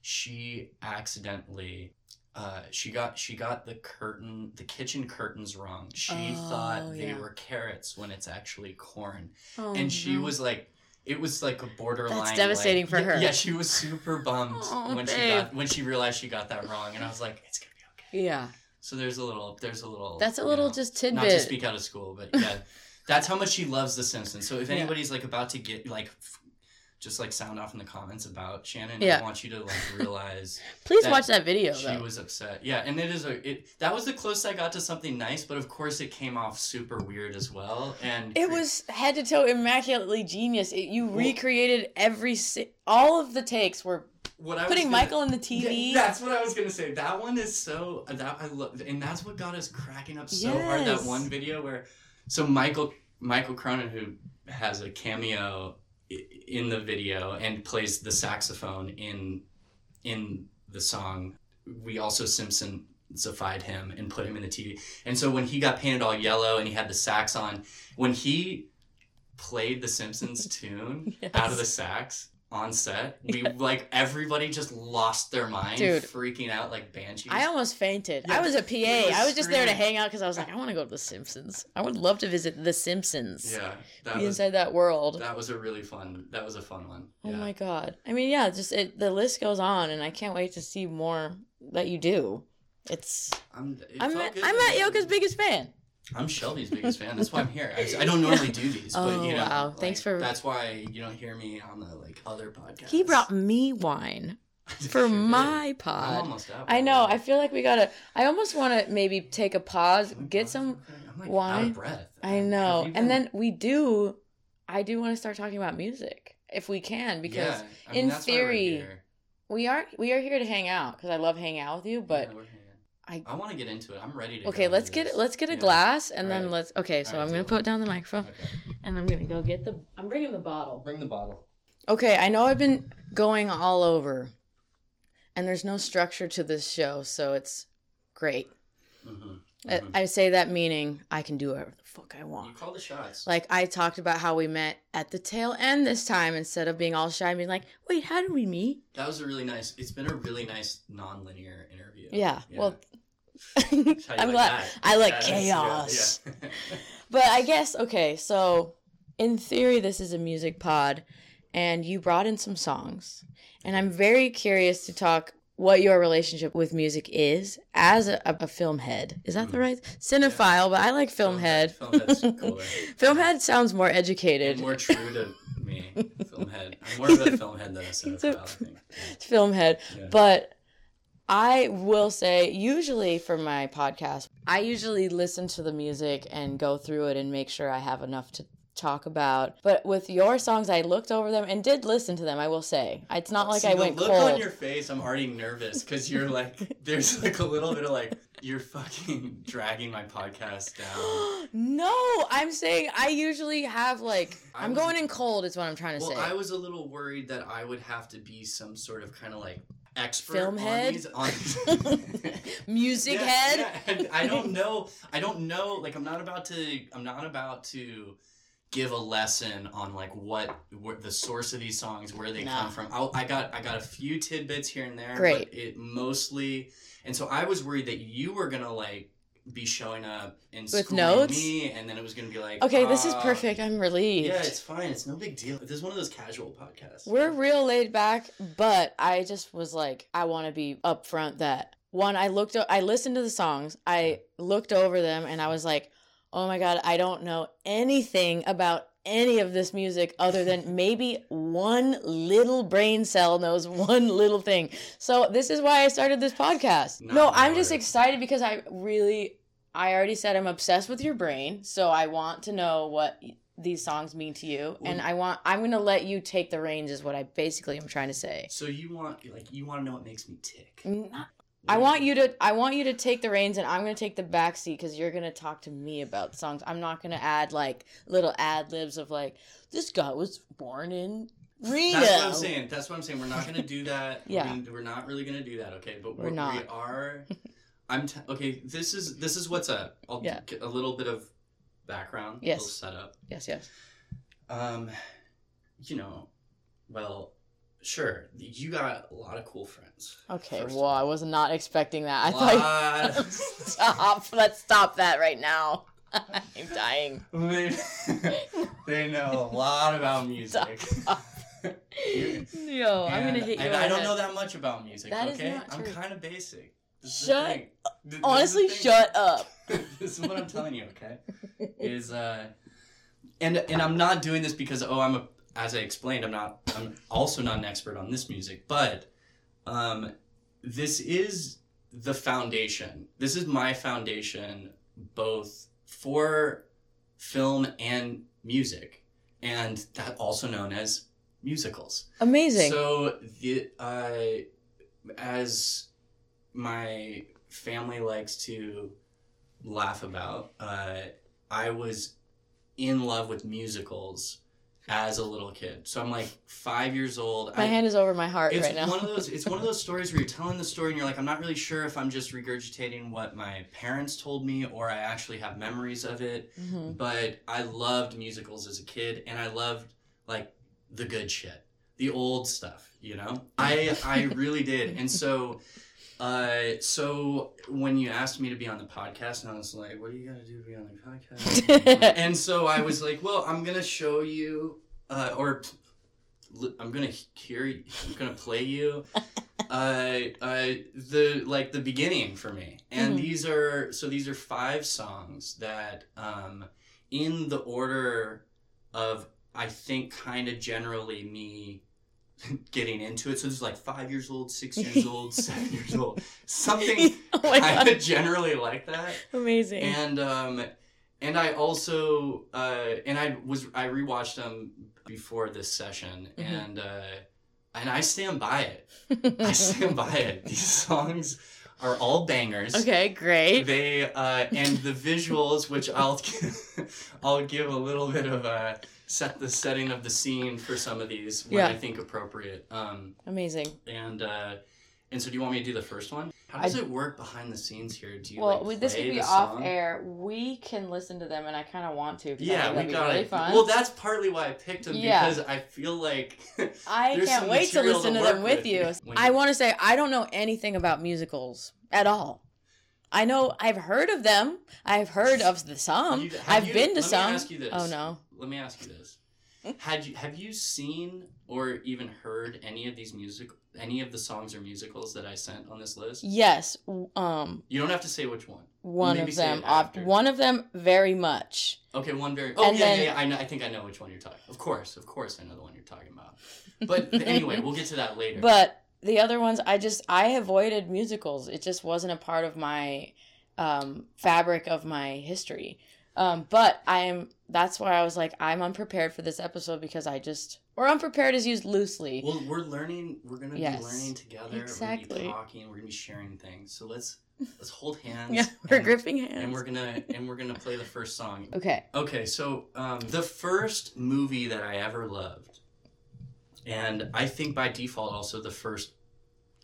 she accidentally uh, she got she got the curtain the kitchen curtains wrong. She Oh, thought they yeah. were carrots when it's actually corn. Oh, and she no. was like it was like a borderline That's devastating like- for her. Yeah, she was super bummed Oh, when she got when she realized she got that wrong and I was like it's going to be okay. Yeah, So there's a little there's a little that's a little know, just tidbit. not to speak out of school, but yeah, that's how much she loves The Simpsons. So if Yeah. anybody's like about to get like, f- just like sound off in the comments about Shannon, Yeah. I want you to like realize Please that watch that video she though. was upset. Yeah, and it is a it that was the closest I got to something nice, but of course it came off super weird as well. And It was head to toe immaculately genius. It, you Well- recreated every si- all of the takes were what I was putting gonna- Mikal in the TV. Yeah, that's what I was gonna say. That one is so that I love, and that's what got us cracking up so hard. That one video where, so Mikal Mikal Cronin, who has a cameo in the video and plays the saxophone in in the song, we also Simpsonified him and put him in the TV. And so when he got painted all yellow and he had the sax on, when he played the Simpsons tune out of the sax on set, we like everybody just lost their mind, Dude. freaking out like banshees. I almost fainted. Yeah, I was a PA. were I was just there to hang out because I was like, I want to go to The Simpsons. I would love to visit The Simpsons. yeah, that Be was inside that world. that was a really fun. That was a fun one. Oh yeah. my god. I mean, yeah, just it, the list goes on, and I can't wait to see more that you do. It's I'm. it I'm felt Matt, good I'm Matt Yoka's biggest fan. I'm Shelby's biggest fan. That's why I'm here. I, I don't normally do these, but Oh, you know, wow. like, Thanks for- That's why you don't hear me on the like other podcasts. He brought me wine for Sure my pod. I know. I feel like we gotta. I almost want to maybe take a pause, oh I'm get some. I'm like out wine. of breath. I know, been- and then we do. I do want to start talking about music if we can, because Yeah, I in why we're theory, we are we are here to hang out because I love hanging out with you. But Yeah. I- I want to get into it. I'm ready to. okay, let's get this. let's get a Yeah. glass and then Alright. let's. Okay, so I'm gonna put down the microphone Okay. and I'm gonna go get the. I'm bringing the bottle. Bring the bottle. Okay, I know I've been going all over, and there's no structure to this show, so it's great. Mm-hmm. I, I say that meaning I can do whatever the fuck I want. You call the shots. Like I talked about how we met at the tail end this time instead of being all shy and being like, "Wait, how did we meet?" that was a really nice. It's been a really nice non-linear interview. Yeah. Well, How you I'm like glad. that? I like That is- yeah, chaos. yeah. But I guess okay. So in theory, this is a music pod, and you brought in some songs, and I'm very curious to talk what your relationship with music is as a, a film head. Is that the hmm. right cinephile? But I like film head. Film head's cooler. Film head sounds more educated. And more true to me. Film head. I'm more of a film head than a cinephile. I think. film head. Yeah. But I will say, usually for my podcast, I usually listen to the music and go through it and make sure I have enough to talk about. But with your songs, I looked over them and did listen to them. I will say it's not like See, I went look cold. on your face, I'm already nervous because you're like, there's like a little bit of like, you're fucking dragging my podcast down. no, I'm saying I usually have like I I'm going in cold. Is what I'm trying to Well, say. I was a little worried that I would have to be some sort of kind of like expert Film on head? these. On Music Yeah, head. yeah, I don't know. I don't know. Like, I'm not about to. I'm not about to give a lesson on like what, what the source of these songs, where they Nah. come from. I'll, I got I got a few tidbits here and there. Great. But it mostly, and so I was worried that you were gonna like be showing up and With notes? me, and then it was gonna be like, Okay, this is ah, perfect. I'm relieved. Yeah, it's fine. It's no big deal. This is one of those casual podcasts. We're real laid back, but I just was like, I want to be upfront that one. I looked, o- I listened to the songs, I looked over them, and I was like, oh my god, I don't know anything about any of this music other than maybe one little brain cell knows one little thing. So this is why I started this podcast. Not no, I'm just excited because I really, I already said I'm obsessed with your brain, so I want to know what these songs mean to you and i want i'm gonna let you take the reins is what i basically am trying to say So you want like you want to know what makes me tick? Not- i want you to i want you to take the reins and i'm gonna take the back seat because you're gonna talk to me about songs i'm not gonna add like little ad libs of like this guy was born in Reno. That's what I'm saying. That's what I'm saying. We're not gonna do that. Yeah. I mean, we're not really gonna do that. Okay, but We're we're, not. We are. I'm t- okay. This is this is what's up. I'll Yeah. get a little bit of background. Yes. A little setup. yes yes Um, you know, well, sure. You got a lot of cool friends. okay first well i was not expecting that i A thought lot- stop let's stop that right now i'm dying they, they know a lot about music. You- yo i'm gonna hit you And I don't the know that much about music. That is okay, not I'm kind of basic. This Shut- the this honestly shut up this is what I'm telling you, okay? Is uh and and I'm not doing this because oh I'm a as I explained, I'm not I'm also not an expert on this music, but um this is the foundation. This is my foundation both for film and music. And that also known as musicals. amazing So the uh, as my family likes to laugh about, uh, I was in love with musicals as a little kid. So I'm like five years old. My I- hand is over my heart it's right now. one of those. It's one of those stories where you're telling the story and you're like, I'm not really sure if I'm just regurgitating what my parents told me or I actually have memories of it Mhm. but I loved musicals as a kid, and I loved like the good shit, the old stuff. You know, I I really did, and so. Uh, so when you asked me to be on the podcast, and I was like, "What do you got to do to be on the podcast?" and so I was like, "Well, I'm gonna show you, uh, or I'm gonna hear, you, I'm gonna play you, uh, uh, the like the beginning for me." And Mhm. these are so these are five songs that, um, in the order of I think kind of generally me getting into it. So there's like five years old, six years old, seven years old, something oh kind of generally like that amazing. and um and i also uh and i was i rewatched them before this session Mhm. and uh and i stand by it i stand by it these songs are all bangers okay, great. they uh and the visuals which i'll i'll give a little bit of a set the setting of the scene for some of these when Yeah. i think appropriate um Amazing. and uh and so do you want me to do the first one how does I- it work behind the scenes here do you Well, like, this could be off song? air. We can listen to them, and I kind of want to. Yeah, we got really it. Fun. Well, that's partly why I picked them Yeah. because I feel like I can't wait to listen to to, them with with you. when I want to say I don't know anything about musicals at all. I know I've heard of them. I've heard of the some. You- I've you- been to some. Me ask you this. Oh no. Let me ask you this. Had you have you seen or even heard any of these music any of the songs or musicals that I sent on this list? Yes. Um. You don't have to say which one. One Maybe of them. Off, after. one of them very much. Okay, one very. Oh And yeah, then- yeah, yeah. I know. I think I know which one you're talking. Of course, of course, I know the one you're talking about. But anyway, we'll get to that later. But the other ones, I just I avoided musicals. It just wasn't a part of my um, fabric of my history. Um, but I am. That's why I was like, I'm unprepared for this episode because I just or unprepared is used loosely. Well, we're learning. We're gonna Yes. be learning together. Exactly. We're gonna be talking. We're gonna be sharing things. So let's let's hold hands. yeah, we're and, gripping hands. and we're gonna and we're gonna play the first song. okay. Okay, so um, the first movie that I ever loved, and I think by default also the first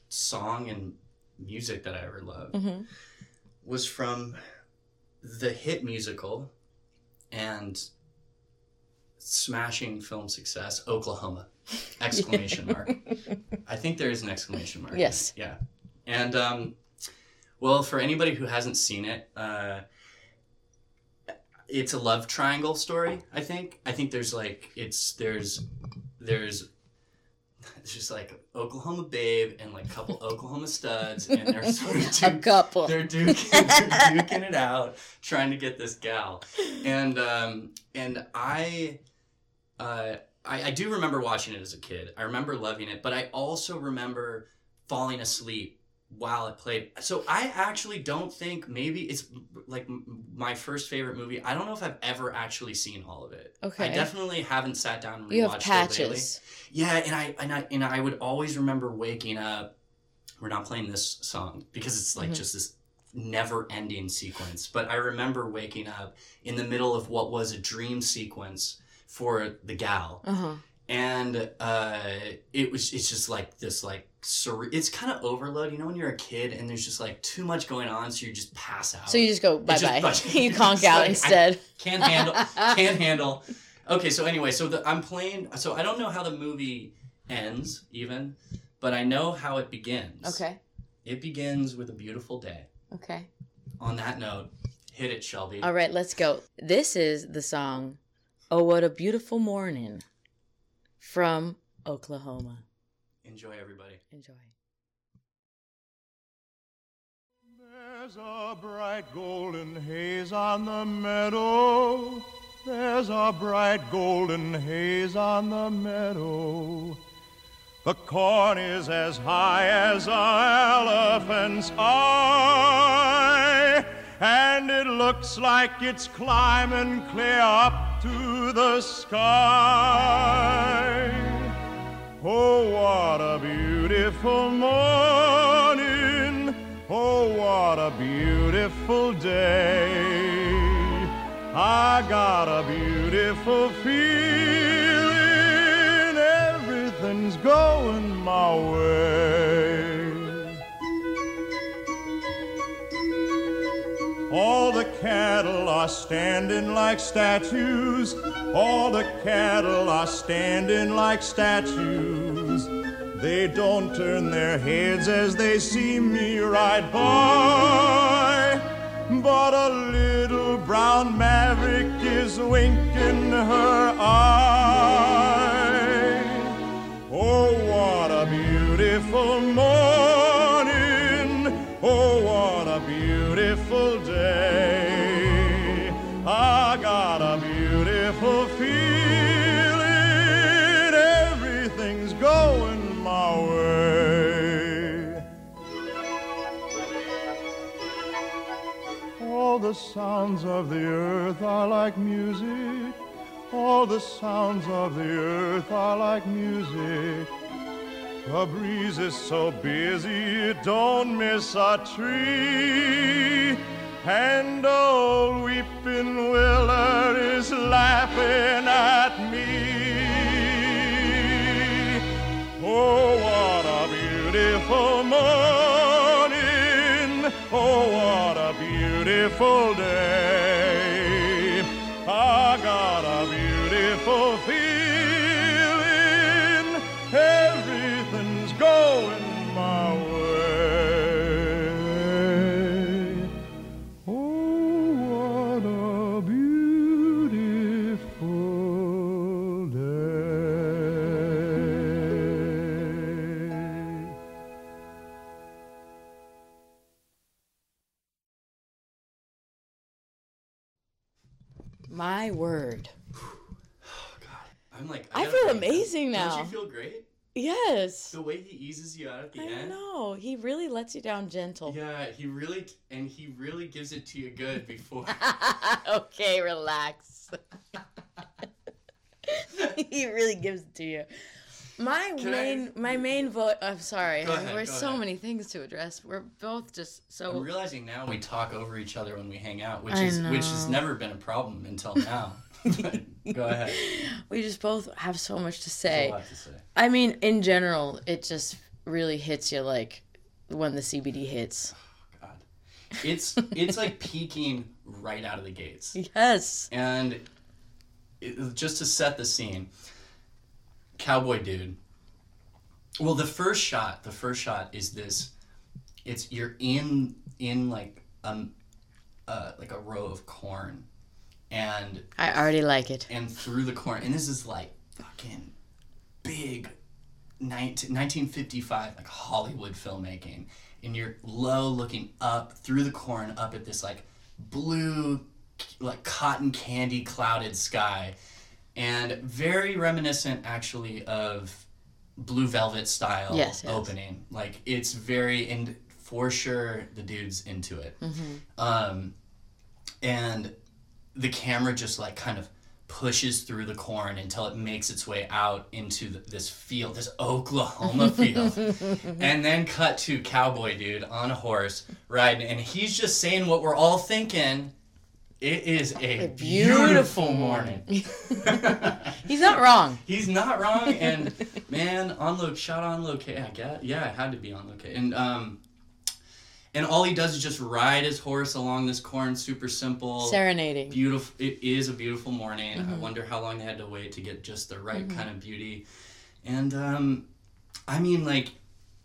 song and music that I ever loved, hmm was from the hit musical and smashing film success Oklahoma! Exclamation mark. I think there is an exclamation mark. Yes. Yeah. And um, well, for anybody who hasn't seen it, uh, it's a love triangle story. I think. I think there's like it's there's there's it's just like Oklahoma babe and like a couple Oklahoma studs, and they're sort of A two couple. they're duking, they're duking it out, trying to get this gal, and um, and I, uh, I, I do remember watching it as a kid. I remember loving it, but I also remember falling asleep while it played. So I actually don't think maybe it's like my first favorite movie. I don't know if I've ever actually seen all of it. Okay. I definitely haven't sat down and rewatched you have it lately. Yeah, and I and I and I would always remember waking up. We're not playing this song because it's like Mhm. just this never-ending sequence. But I remember waking up in the middle of what was a dream sequence for the gal, Uh huh. And uh, it was it's just like this like surre- It's kind of overload, you know, when you're a kid and there's just like too much going on, so you just pass out. So you just go bye bye. you conk out like, instead. can't handle can't handle. Okay, so anyway, so the, I'm playing. So I don't know how the movie ends even, but I know how it begins. Okay. It begins with a beautiful day. Okay. On that note, hit it, Shelby. All right, let's go. This is the song "Oh What a Beautiful Morning" from Oklahoma. Enjoy, everybody. Enjoy. There's a bright golden haze on the meadow. There's a bright golden haze on the meadow. The corn is as high as an elephant's eye, and it looks like it's climbing clear up to the sky. Oh, what a beautiful morning. Oh, what a beautiful day. I got a beautiful feeling. Everything's going my way. Cattle are standing like statues. All the cattle are standing like statues. They don't turn their heads as they see me ride by. But a little brown maverick is winking her eye. Oh, what a beautiful morning. All the sounds of the earth are like music. All the sounds of the earth are like music. The breeze is so busy it don't miss a tree. And old weeping Willard is laughing at me. Oh, what a beautiful morning. Oh, what a beautiful day. I got amazing Don't you feel great? Yes. The way he eases you out at the I end. know. He really lets you down gentle. Yeah, he really and he really gives it to you good before. okay, relax. he really gives it to you. My Can I- main, my main vote. I'm sorry. Go I ahead, There's so ahead. many things to address. We're both just I'm so. realizing now we talk over each other when we hang out, which I is which has never been a problem until now. Go ahead. We just both have so much to say. to say. I mean, in general, it just really hits you like when the CBD hits. Oh, God, it's it's like peaking right out of the gates. Yes. And it, just to set the scene, cowboy dude. Well, the first shot, the first shot is this. It's you're in in like um, uh, like a row of corn, and I already like it. and through the corn, and this is like fucking big 19, 1955 like Hollywood filmmaking, and you're low looking up through the corn up at this like blue like cotton candy clouded sky and very reminiscent actually of blue velvet style Yes, yes. opening like it's very and for sure the dude's into it Mm-hmm. um and the camera just like kind of pushes through the corn until it makes its way out into the, this field this oklahoma field and then cut to cowboy dude on a horse riding and he's just saying what we're all thinking. It is a, beautiful, morning. He's not wrong. he's not wrong and man on lo- shot on location i guess yeah it had to be on location and um and all he does is just ride his horse along this corn super simple Serenading. beautiful it is a beautiful morning. I wonder how long they had to wait to get just the right kind of beauty. And um i mean like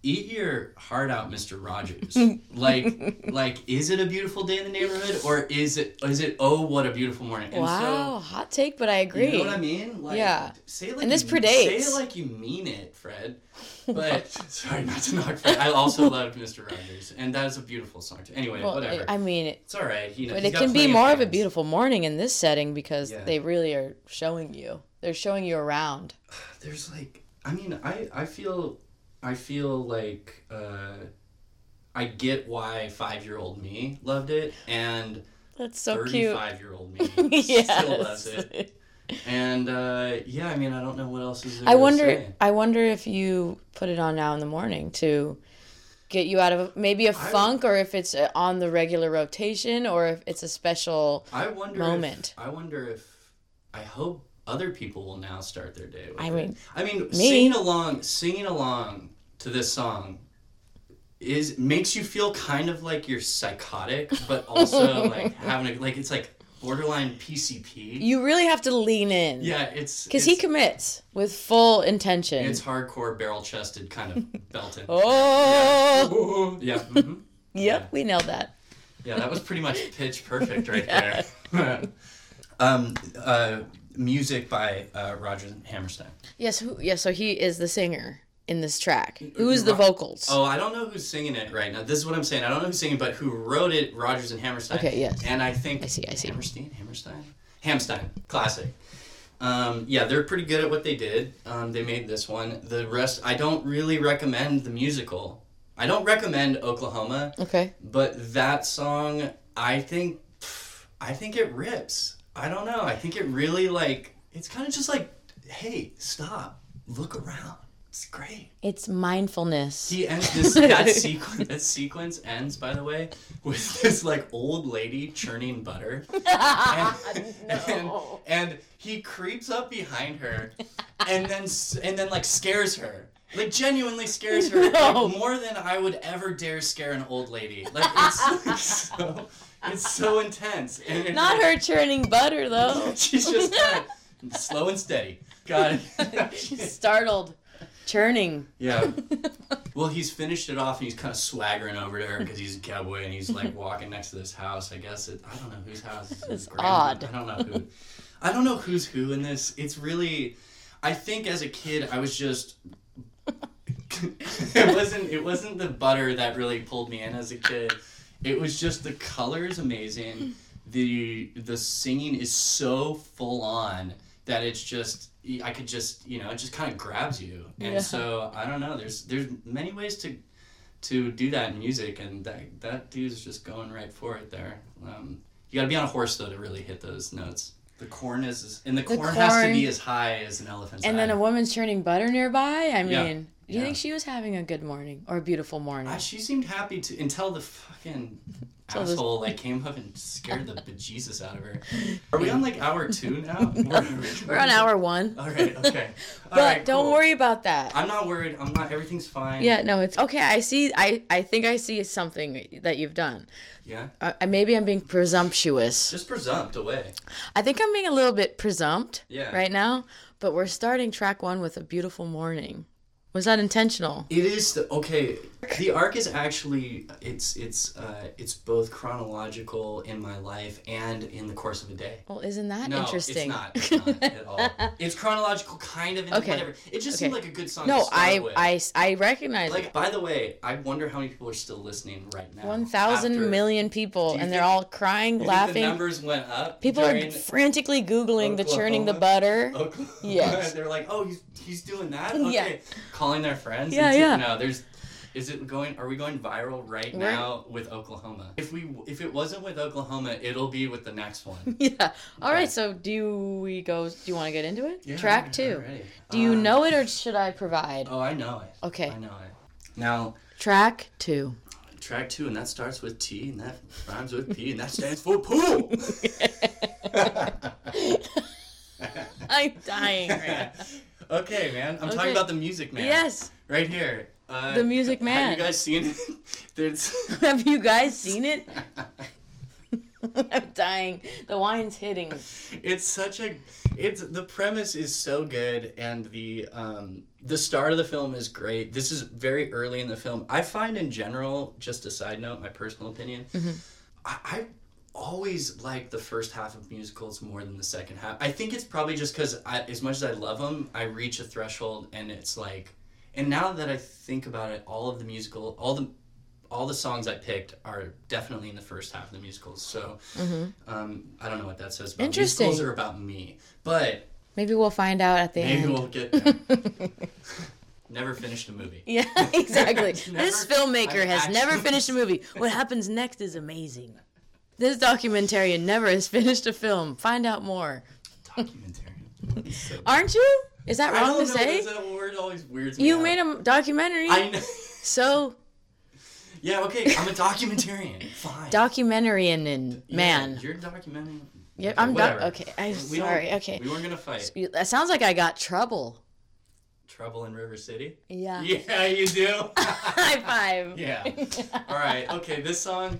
eat your heart out mr rogers like like is it a beautiful day in the neighborhood or is it is it oh what a beautiful morning and wow, hot take, but I agree. you know what i mean like Yeah. say like And this you, predates. say it like you mean it fred but sorry not to knock fred i also loved mr rogers and that is a beautiful song too anyway well, whatever I mean, it, it's all right you know but it can be more of a beautiful morning in this setting because Yeah. they really are showing you. They're showing you around. there's like i mean i i feel i feel like uh i get why five year old me loved it and That's so cute. 35 year old me yes. still loves it and uh yeah i mean i don't know what else is there I wonder. I wonder if you put it on now in the morning to get you out of maybe a funk, or if it's uh, on the regular rotation, or if it's a special. i wonder moment. if, i wonder if i hope other people will now start their day with I it. mean, i mean singing along singing along to this song is makes you feel kind of like you're psychotic but also like having a like it's like borderline pcp You really have to lean in. yeah it's Because he commits with full intention. it's hardcore barrel chested kind of belting oh. yeah mm-hmm Yep, we nailed that. Yeah, that was pretty much pitch perfect right there. um, uh, music by uh, Roger Hammerstein. Yes. Who? Yeah. So he is the singer in this track. Who's the vocals? Oh, I don't know who's singing it right now. This is what I'm saying. I don't know who's singing, but who wrote it? Rodgers and Hammerstein. Okay, yes. And I think I see, I see. Hammerstein, Hammerstein, Hamstein, classic. Um, yeah, they're pretty good at what they did. Um, they made this one. The rest, I don't really recommend the musical. I don't recommend Oklahoma. Okay. But that song, I think, pff, I think it rips. I don't know. I think it really like. It's kind of just like, hey, stop, look around. It's great. It's mindfulness. He ends this that sequence. That sequence ends, by the way, with this like old lady churning butter, and, and, and he creeps up behind her, and then and then like scares her. Like genuinely scares her No. like, more than I would ever dare scare an old lady. Like it's, it's so it's so intense. And it's Not her churning butter though. She's just kind of slow and steady. Got it. She's startled. Churning. Yeah. Well, he's finished it off and he's kind of swaggering over to her because he's a cowboy and he's like walking next to this house. I guess it, I don't know whose house. Is It's odd. I don't know who. I don't know who's who in this. It's really. I think as a kid I was just. it wasn't. It wasn't the butter that really pulled me in as a kid. It was just the color is amazing. The the singing is so full on that it's just I could just you know it just kind of grabs you, and Yeah. so I don't know. There's there's many ways to to do that in music, and that that dude's just going right for it there. Um, you got to be on a horse though to really hit those notes. The corn is and the, corn, has to be as high as an elephant's And then a woman's churning butter nearby. I mean. Do you Yeah. think she was having a good morning or a beautiful morning? Ah, she seemed happy to until the fucking asshole like came up and scared the bejesus out of her. Are we on like hour two now? We're, We're on hour one. All right. Okay. All But right, don't cool. worry about that. I'm not worried. I'm not. Everything's fine. yeah, no, it's okay. I see. I I think I see something that you've done. Yeah. Uh, maybe I'm being presumptuous. Just presumped away. I think I'm being a little bit presumped Yeah. right now. But we're starting track one with a beautiful morning. Was that intentional? It is the okay. The arc is actually it's it's uh it's both chronological in my life and in the course of a day. Well, isn't that No, interesting? it's not. It's not at all. It's chronological, kind of. Okay. Whatever. It just Okay. seemed like a good song. no, I, with. I I recognize Like, it. by the way, I wonder how many people are still listening right now. One thousand people, Do you and they're all crying, You think The laughing. numbers went up. People are frantically googling the churning the butter. Oklahoma. Yes. They're like, oh, he's he's doing that. Yeah. Calling their friends. Yeah, and yeah. No, there's. Is it going? Are we going viral right We're- now with Oklahoma? If we if it wasn't with Oklahoma, it'll be with the next one. Yeah. All Okay. right. So do we go? Do you want to get into it? Yeah, Track two. Do you Um, know it or should I provide? Oh, I know it. Okay. I know it. Now, Track two. track two, and that starts with T, and that rhymes with P, and that stands for pool. I'm dying. Right now. okay, man. I'm Okay. talking about the Music Man. Yes. Right here. Uh, The Music Man. Have you guys seen it? There's. Have you guys seen it? I'm dying. The wine's hitting. it's such a it's the premise is so good and the um the start of the film is great this is very early in the film i find in general just a side note my personal opinion I, I always like the first half of musicals more than the second half i think it's probably just because as much as i love them i reach a threshold and it's like and now that i think about it all of the musical all the all the songs I picked are definitely in the first half of the musicals. So um, I don't know what that says about Interesting. musicals are about me, but Maybe we'll find out at the maybe end. we'll get. Never finished a movie. Yeah, exactly. Never- this filmmaker I've has never finished a movie. What happens next is amazing. This documentarian never has finished a film. Find out more. Documentary. So- Aren't you? Is that I wrong don't to know. say? That word always weirds me You out. made a documentary. I know. So Yeah. Okay. I'm a documentarian. Fine. documentarian and Yeah, man. You're documenting. Yeah, Okay, I'm doc- okay, I'm We sorry, okay. We weren't gonna fight. That sounds like I got trouble. Trouble in River City. Yeah. Yeah, you do. High five. Yeah. All right. Okay. This song,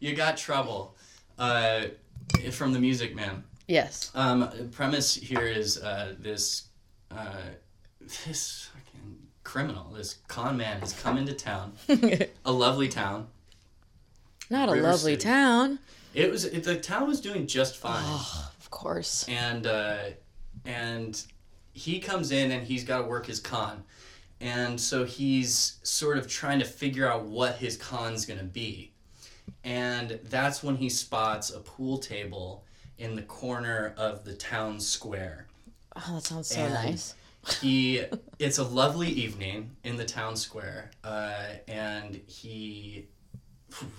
"You Got Trouble," uh, from the Music Man. Yes. Um, premise here is uh, this uh, this fucking criminal, this con man, has come into town, a lovely town. Not a lovely City. town. It was it, the town was doing just fine, Of course. and uh, and he comes in and he's got to work his con, and so he's sort of trying to figure out what his con's gonna be, and that's when he spots a pool table in the corner of the town square. Oh, that sounds so And- nice. he it's a lovely evening in the town square uh, and he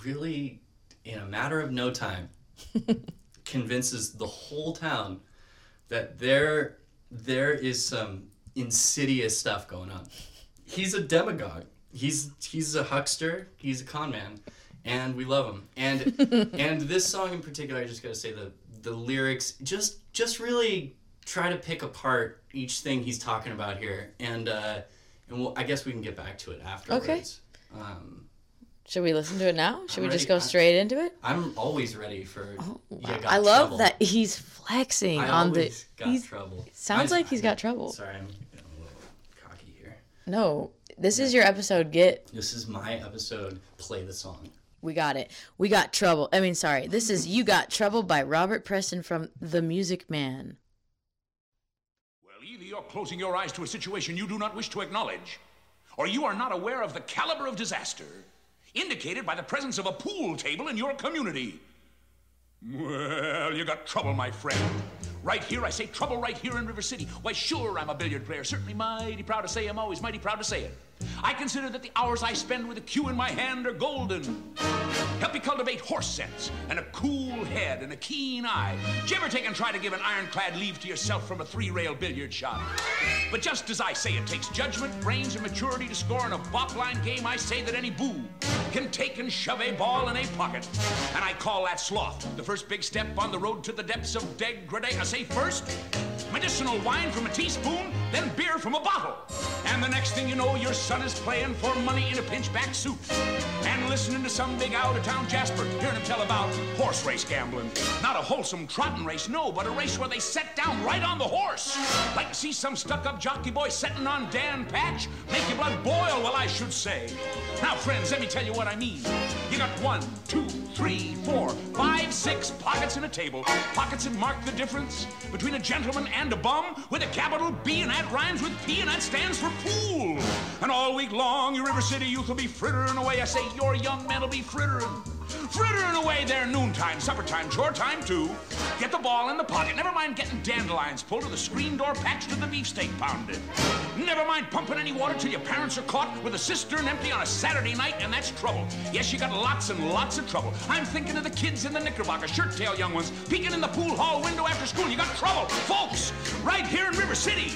really in a matter of no time convinces the whole town that there there is some insidious stuff going on. He's a demagogue. He's he's a huckster. He's a con man and we love him. And and this song in particular i just gotta say the the lyrics just just really try to pick apart each thing he's talking about here and uh and we'll, i guess we can get back to it afterwards um Should we listen to it now? Should I'm we just ready. go I- straight into it? i'm always ready for You Got I love Trouble. that he's flexing I on the. got He's trouble sounds I- like he's got trouble. sorry i'm getting a little cocky here no. This is your episode. Get this is my episode play the song we got it. We got trouble. I mean, sorry. This is you got trouble by Robert Preston from The Music Man. Closing your eyes to a situation you do not wish to acknowledge, or you are not aware of the caliber of disaster indicated by the presence of a pool table in your community. Well, you got trouble, my friend. Right here, I say trouble right here in River City. Why, sure, I'm a billiard player. Certainly mighty proud to say I'm always mighty proud to say it. I consider that the hours I spend with a cue in my hand are golden. Help me cultivate horse sense and a cool head and a keen eye. Did you ever take and try to give an ironclad leave to yourself from a three-rail billiard shot? But just as I say it takes judgment, brains, and maturity to score in a balkline game, I say that any boo can take and shove a ball in a pocket. And I call that sloth. The first big step on the road to the depths of degradation. I say first, medicinal wine from a teaspoon, then beer from a bottle. And the next thing you know, your son is playing for money in a pinchback suit. And listening to some big out-of-town Jasper, hearing him tell about horse race gambling. Not a wholesome trotting race, no, but a race where they set down right on the horse. Like to see some stuck-up jockey boy setting on Dan Patch? Make your blood boil, well, I should say. Now, friends, let me tell you what I mean. You got one, two, three, four, five, six pockets in a table. Pockets that mark the difference between a gentleman and a bum with a capital B, and that rhymes with P, and that stands for pool. And all week long, your River City youth will be frittering away. I say your young men will be frittering. Frittering away their noontime, supper time, chore time too. Get the ball in the pocket. Never mind getting dandelions pulled or the screen door patched or the beefsteak pounded. Never mind pumping any water till your parents are caught with a cistern empty on a Saturday night, and that's trouble. Yes, you got lots and lots of trouble. I'm thinking of the kids in the Knickerbocker, shirt tail young ones, peeking in the pool hall window after school. You got trouble, folks, right here in River City.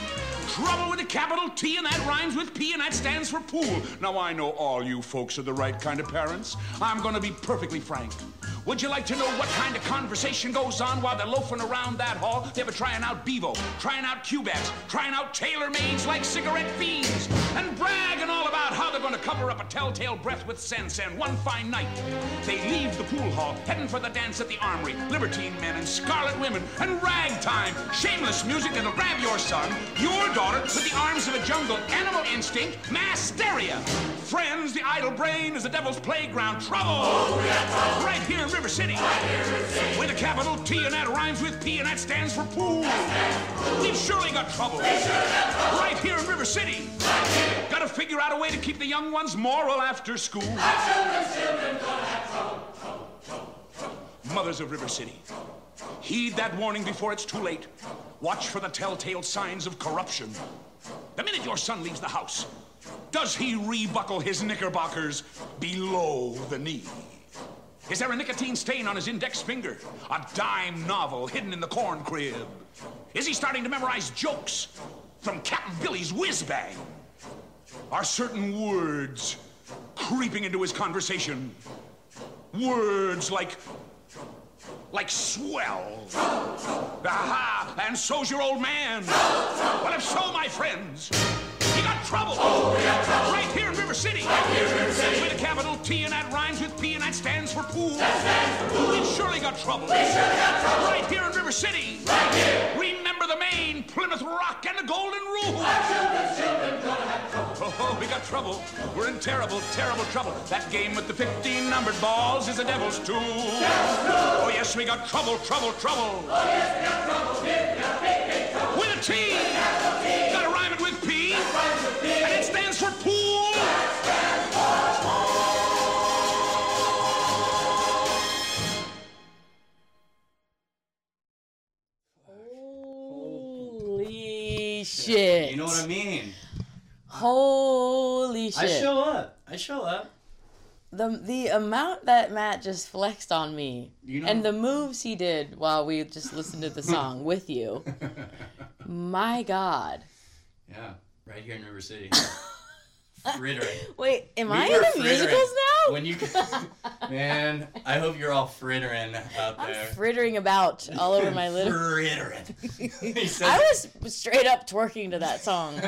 Trouble with a capital T, and that rhymes with P, and that stands for pool. Now, I know all you folks are the right kind of parents. I'm to be perfectly frank. Would you like to know what kind of conversation goes on while they're loafing around that hall? They were trying out Bevo, trying out Cubebs, trying out tailor-mades like cigarette fiends, and bragging all about how they're going to cover up a telltale breath with sense. And one fine night, they leave the pool hall, heading for the dance at the armory. Libertine men and scarlet women and ragtime, shameless music that'll grab your son, your daughter, with the arms of a jungle, animal instinct, mass. Friends, the idle brain is the devil's playground. Trouble! Right here River City. With a capital T and that rhymes with P and that stands for pool. We've surely got trouble. Right here in River City. Gotta figure out a way to keep the young ones moral after school. Mothers of River City. Heed that warning before it's too late. Watch for the telltale signs of corruption. The minute your son leaves the house, does he rebuckle his knickerbockers below the knee? Is there a nicotine stain on his index finger? A dime novel hidden in the corn crib? Is he starting to memorize jokes from Captain Billy's whiz bang? Are certain words creeping into his conversation? Words like like swell. Aha! And so's your old man. Well, if so, my friends, you got trouble. Oh, right here in River City. With a capital T and that rhymes with P and that stands for pool. We've surely got trouble. Right here in River City. Remember the Maine, Plymouth Rock, and the Golden Rule. Our children's children gonna have trouble. Oh, we got trouble. We're in terrible, terrible trouble. That game with the 15 numbered balls is a devil's tool. Oh, yes, we got trouble, trouble, trouble. Oh, yes, we got trouble. Big, big, big, trouble. With a T. Gotta rhyme it shit. You know what I mean? Holy shit. I show up. I show up. the the amount that Matt just flexed on me You know- and the moves he did while we just listened to the song with you. My god. Yeah, right here in River City. Frittering. Wait, am We I in the musicals now? When you, man, I hope you're all frittering out there. I'm frittering about all over my little Frittering. I was straight up twerking to that song.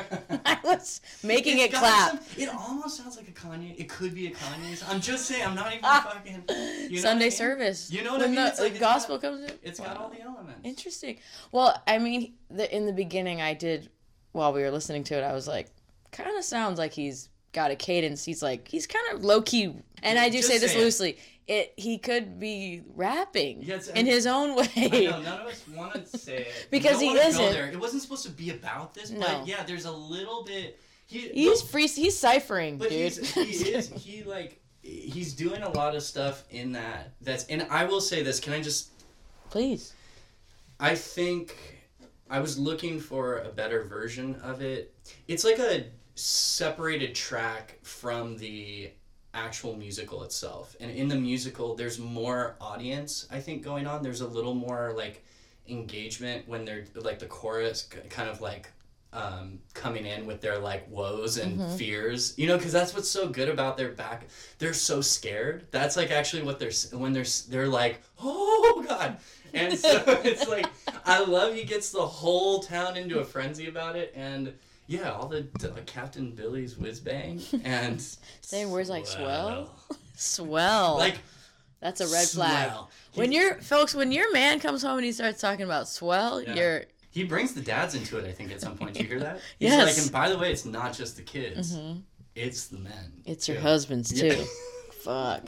I was making it clap. some- it almost sounds like a Kanye. It could be a Kanye. song. I'm just saying. I'm not even ah. fucking. You know what I Sunday mean? service. You know what when I mean? the, It's like the it's got- gospel comes in. It's got all the elements. Interesting. Well, I mean, the, in the beginning, I did while we were listening to it. I was like, kind of sounds like he's got a cadence. He's like, he's kind of low key. And I do Just say this saying. loosely. It he could be rapping it's- in his own way. I know none of us want to say it. We Because don't he wanna go isn't. there. It wasn't supposed to be about this, No. but yeah, there's a little bit. He, He's free. He's ciphering, but dude. he's, he is he like he's doing a lot of stuff in that. That's and I will say this. Can I just Please. I think I was looking for a better version of it. It's like a separated track from the actual musical itself. And in the musical, there's more audience, I think, going on. There's a little more like engagement when they're like the chorus kind of like um, coming in with their like woes and fears, you know, because that's what's so good about their back. They're so scared. That's like actually what they're when they're they're like, oh god, and so it's like I love he gets the whole town into a frenzy about it, and yeah, all the uh, Captain Billy's whiz bang and Saying words like swell? Swell. like That's a red flag. swell. When your folks, when your man comes home and he starts talking about swell, Yeah. you're He brings the dads into it, I think, at some point. You hear that? He's Yes. like, and by the way, it's not just the kids, it's the men. it's your too." husband's Yeah. too. Fuck.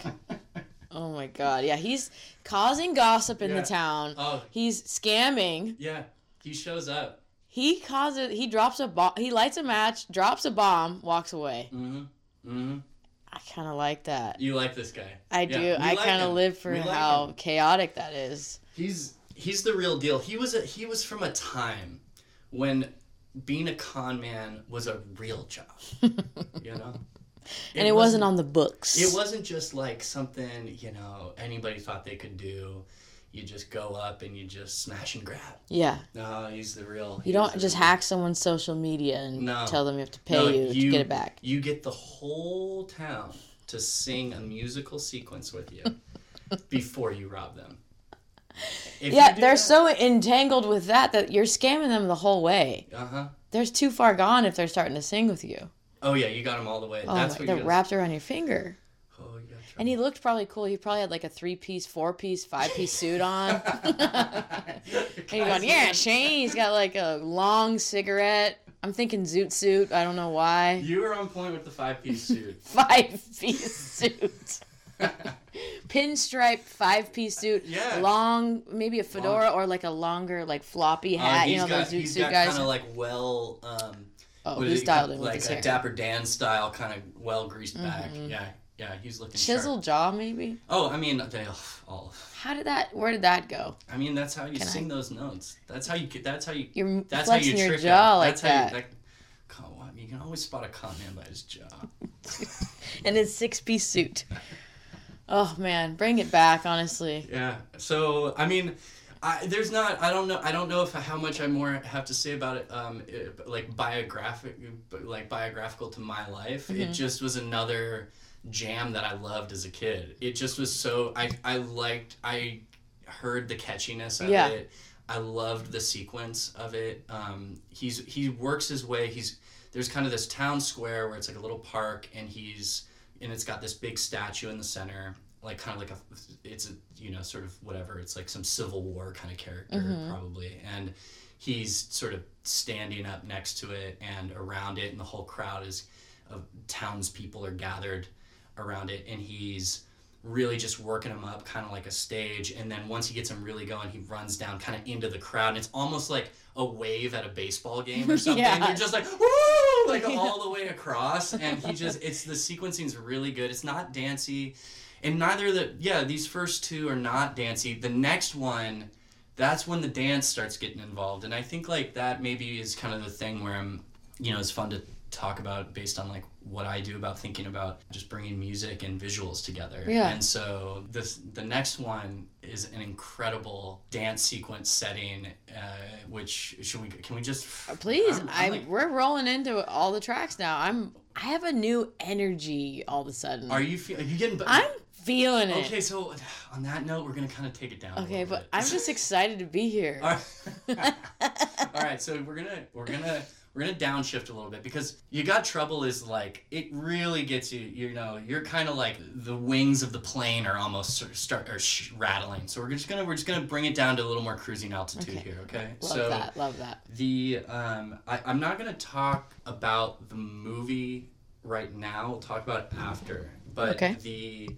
Oh my god. Yeah, he's causing gossip in Yeah. the town. Oh, He's scamming. yeah. He shows up. He causes. He drops a bomb. He lights a match, drops a bomb, walks away. Mm-hmm. Mm-hmm. I kind of like that. You like this guy. I Yeah, do. I like kind of live for We how chaotic that is. He's he's the real deal. He was a, he was from a time when being a con man was a real job. you know. and it wasn't on the books. It wasn't just like something you know anybody thought they could do. You just go up and you just smash and grab. Yeah. No, he's the real. You don't just real- hack someone's social media and No. tell them you have to pay No, you, to get it back. You get the whole town to sing a musical sequence with you before you rob them. If Yeah, they're that- so entangled with that that you're scamming them the whole way. Uh-huh. They're too far gone if they're starting to sing with you. Oh yeah, you got them all the way. Oh, That's my, what they're you wrapped around your finger. And he looked probably cool. He probably had like a three piece, four piece, five piece suit on. and you're going, yeah, Shane. He's got like a long cigarette. I'm thinking zoot suit. I don't know why. You were on point with the five-piece suit. Five piece suit. Pinstripe five piece suit. Yeah. Long, maybe a fedora or like a longer, like floppy Uh, hat. you know, got, those zoot he's suit got guys. kind of like well, um, oh, what he is it, styled it with like his a hair. Dapper Dan style, kind of well greased back. Yeah, yeah, he's looking sharp. Chisel jaw, maybe. Oh, I mean, they all. How did that? Where did that go? I mean, that's how you Can I- sing those notes. That's how you. get- That's how you. You're That's how flexing you your trick jaw out. like that's that. How you, that come on, you can always spot a con man by his jaw. and his six piece suit. Oh man, bring it back, honestly. Yeah. So I mean, I, there's not. I don't know. I don't know if how much I more have to say about it. Um, it, like biographic, like biographical to my life. Mm-hmm. It just was another jam that I loved as a kid. It just was so. I I liked. I heard the catchiness of Yeah. it. I loved the sequence of it. Um, he's he works his way. He's there's kind of this town square where it's like a little park, and he's and it's got this big statue in the center, like kind of like a it's a you know sort of whatever. It's like some Civil War kind of character probably, and he's sort of standing up next to it and around it, and the whole crowd is of townspeople are gathered around it, and he's really just working him up kind of like a stage and then once he gets him really going he runs down kind of into the crowd and it's almost like a wave at a baseball game or something. Yeah. you're just like woo! Like all the way across and he just it's the sequencing's really good. It's not dancey and neither the yeah these first two are not dancey the next one that's when the dance starts getting involved and i think like that maybe is kind of the thing where i'm you know it's fun to talk about based on like what i do about thinking about just bringing music and visuals together Yeah. and so this the next one is an incredible dance sequence setting uh, which should we can we just Please, I'm- I I'm like- we're rolling into all the tracks now. I'm I have a new energy all of a sudden. are you feel are you getting I'm feeling it. okay so on that note we're gonna kind of take it down Okay, but bit. I'm just excited to be here. All right. All right, so we're gonna we're gonna we're gonna downshift a little bit because you got trouble is like it really gets you. You know, you're kind of like the wings of the plane are almost sort of start or sh- rattling. So we're just gonna we're just gonna bring it down to a little more cruising altitude Okay. here. Okay. Love so that. Love that. the um, I, I'm not gonna talk about the movie right now. We'll talk about it after. But Okay. the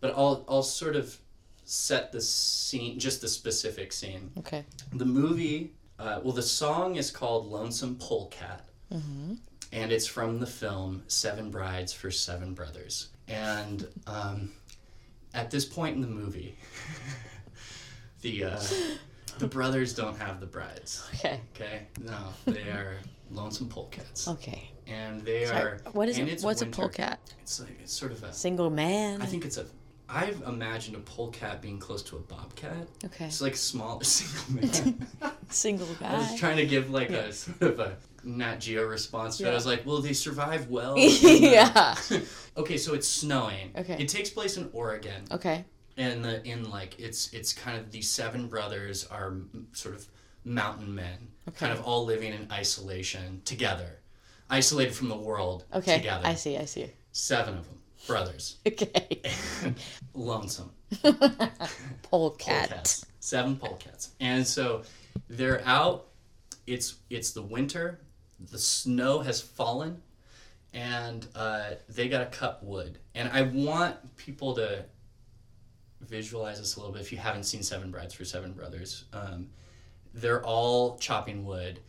but I'll I'll sort of set the scene, just the specific scene. Okay. The movie, uh, well, the song is called Lonesome Polecat. And it's from the film Seven Brides for Seven Brothers. And um, at this point in the movie, the uh, The brothers don't have the brides. Okay. Okay, no, they are lonesome polecats, Okay. and they Sorry, are. what is it? What's winter. a polecat? It's like it's sort of a. Single man. I think it's a. I've imagined a polecat being close to a bobcat. Okay. It's like a small single man. Single guy. I was trying to give like a sort of a Nat Geo response but it. I was like, will they survive well? yeah. okay, so it's snowing. Okay. It takes place in Oregon, Okay. and the in like it's it's kind of these seven brothers are m- sort of mountain men, okay. kind of all living in isolation together, isolated from the world. Okay. Together. I see. I see. Seven of them, brothers, Okay. lonesome. Polecat. polecats. Seven polecats. And so they're out. It's it's the winter. The snow has fallen, and uh, they got to cut wood. And I want people to visualize this a little bit. If you haven't seen Seven Brides for Seven Brothers, um, they're all chopping wood,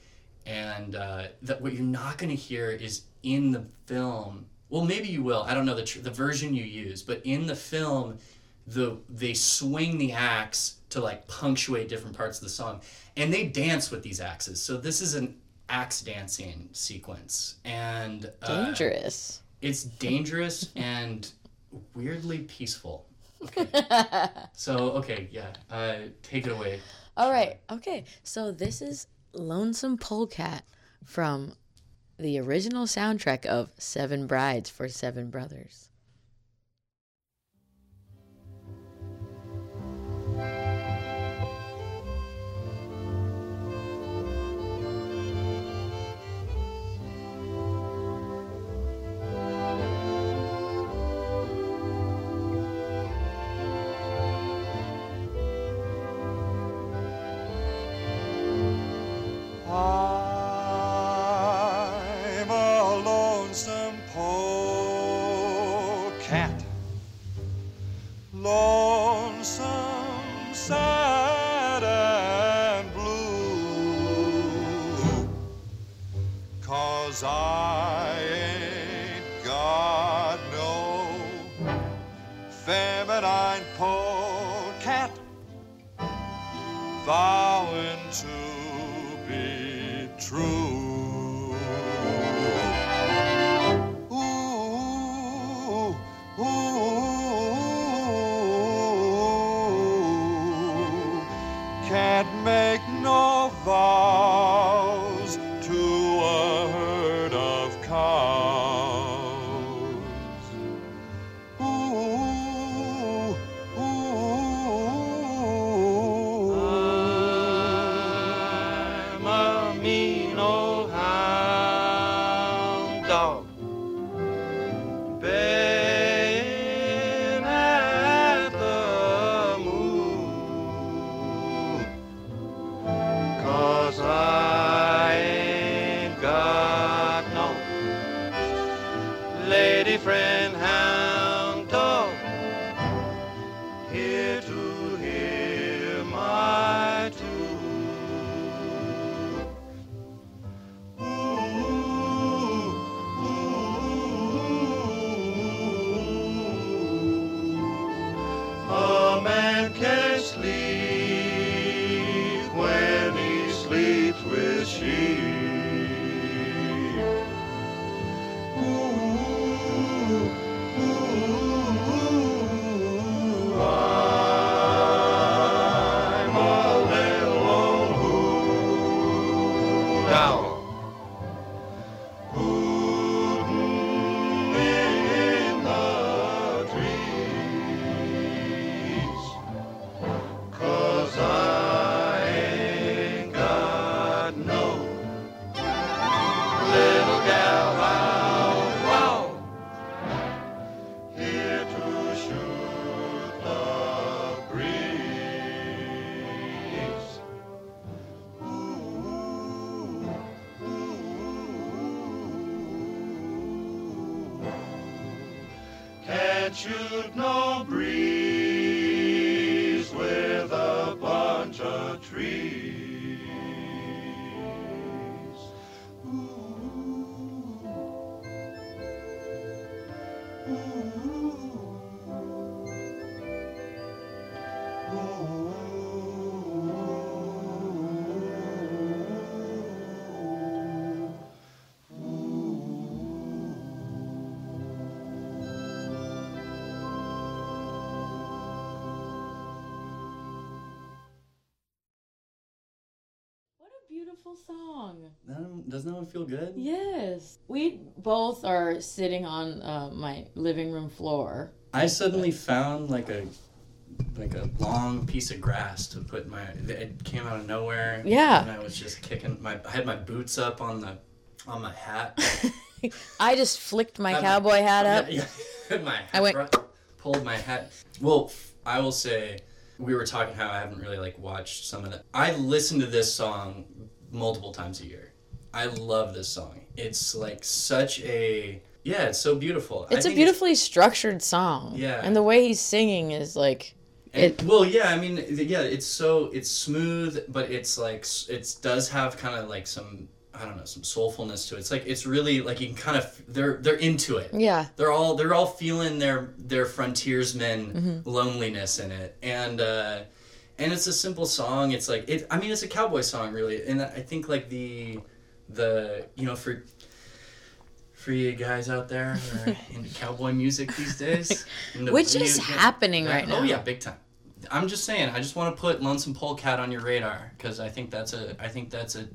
and uh, that what you're not going to hear is in the film. Well, maybe you will. I don't know the tr- the version you use, but in the film, the they swing the axe to like punctuate different parts of the song, and they dance with these axes. So this is an axe dancing sequence, and uh, Dangerous. it's dangerous and weirdly peaceful. Okay. so okay, yeah, uh, take it away. All right. Okay. So this is Lonesome Polecat from the original soundtrack of Seven Brides for Seven Brothers. Beautiful song. Doesn't that one feel good? Yes. We both are sitting on uh, my living room floor. I suddenly found like a like a long piece of grass to put my. It came out of nowhere. Yeah. And I was just kicking my. I had my boots up on the on my hat. I just flicked my Had my- cowboy hat up. Yeah, yeah. my hat I went- front- pulled my hat. Well, I will say we were talking how I haven't really like watched some of the. I listened to this song multiple times a year. I love this song. It's like such a yeah. It's so beautiful. I It's a beautifully structured song. Yeah. And the way he's singing is like And, well, yeah, I mean, yeah, it's so it's smooth, but it's like it does have kind of like some I don't know some soulfulness to it. It's like it's really like you can kind of they're they're into it. yeah. They're all they're all feeling their their frontiersman Mm-hmm. loneliness in it, and uh, and it's a simple song. It's like it. I mean, it's a cowboy song, really, and I think like the the you know for for you guys out there who are into cowboy music these days, Which is happening that- right oh, now. Oh yeah, big time. I'm just saying. I just want to put Lonesome Polecat on your radar because I think that's a. I think that's a.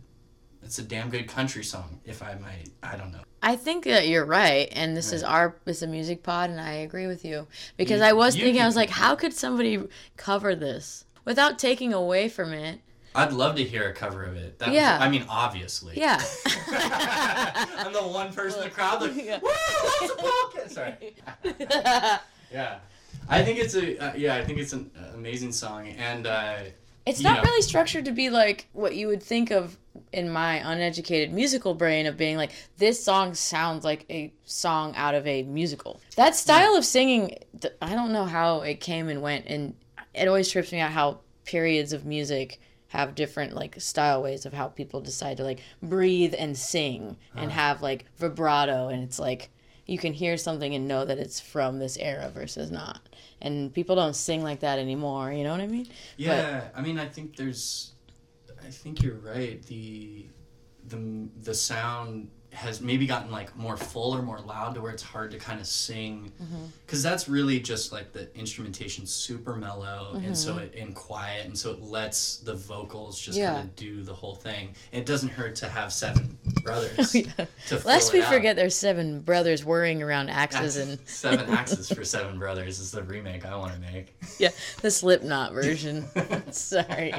It's a damn good country song, if I might. I don't know. I think that you're right, and this is our it's a music pod, and I agree with you because You- I was thinking I was like, how could somebody cover this without taking away from it? I'd love to hear a cover of it. That Yeah. I mean, obviously. Yeah. I'm the one person in the crowd like, Yeah. woo, Lonesome Polecat. Sorry. Yeah. I think it's a uh, yeah. I think it's an amazing song, and uh, It's not know. really structured to be like what you would think of in my uneducated musical brain of being like this song sounds like a song out of a musical. That style of singing, I don't know how it came and went, and it always trips me out how periods of music have different like style ways of how people decide to like breathe and sing and uh-huh. have like vibrato, and it's like you can hear something and know that it's from this era versus not. And people don't sing like that anymore. You know what I mean? yeah. I mean, I think there's. I think you're right. The the the sound has maybe gotten like more full or more loud to where it's hard to kind of sing mm-hmm. because that's really just like the instrumentation super mellow and so mm-hmm. it and quiet and so it lets the vocals just Yeah. kind of do the whole thing it doesn't hurt to have seven brothers oh, to fill Lest we out. forget there's seven brothers worrying around axes and seven axes for seven brothers is the remake i want to make yeah, the Slipknot version. Sorry.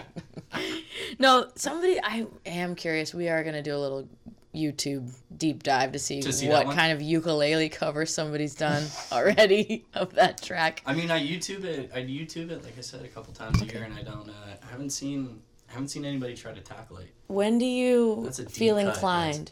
No, somebody I am curious. We are gonna do a little YouTube deep dive to see, To see what kind of ukulele cover somebody's done already of that track. I mean, I YouTube it. I YouTube it, like I said, a couple times a year, and I don't. Uh, I haven't seen. I haven't seen anybody try to tackle it. When do you feel cut, inclined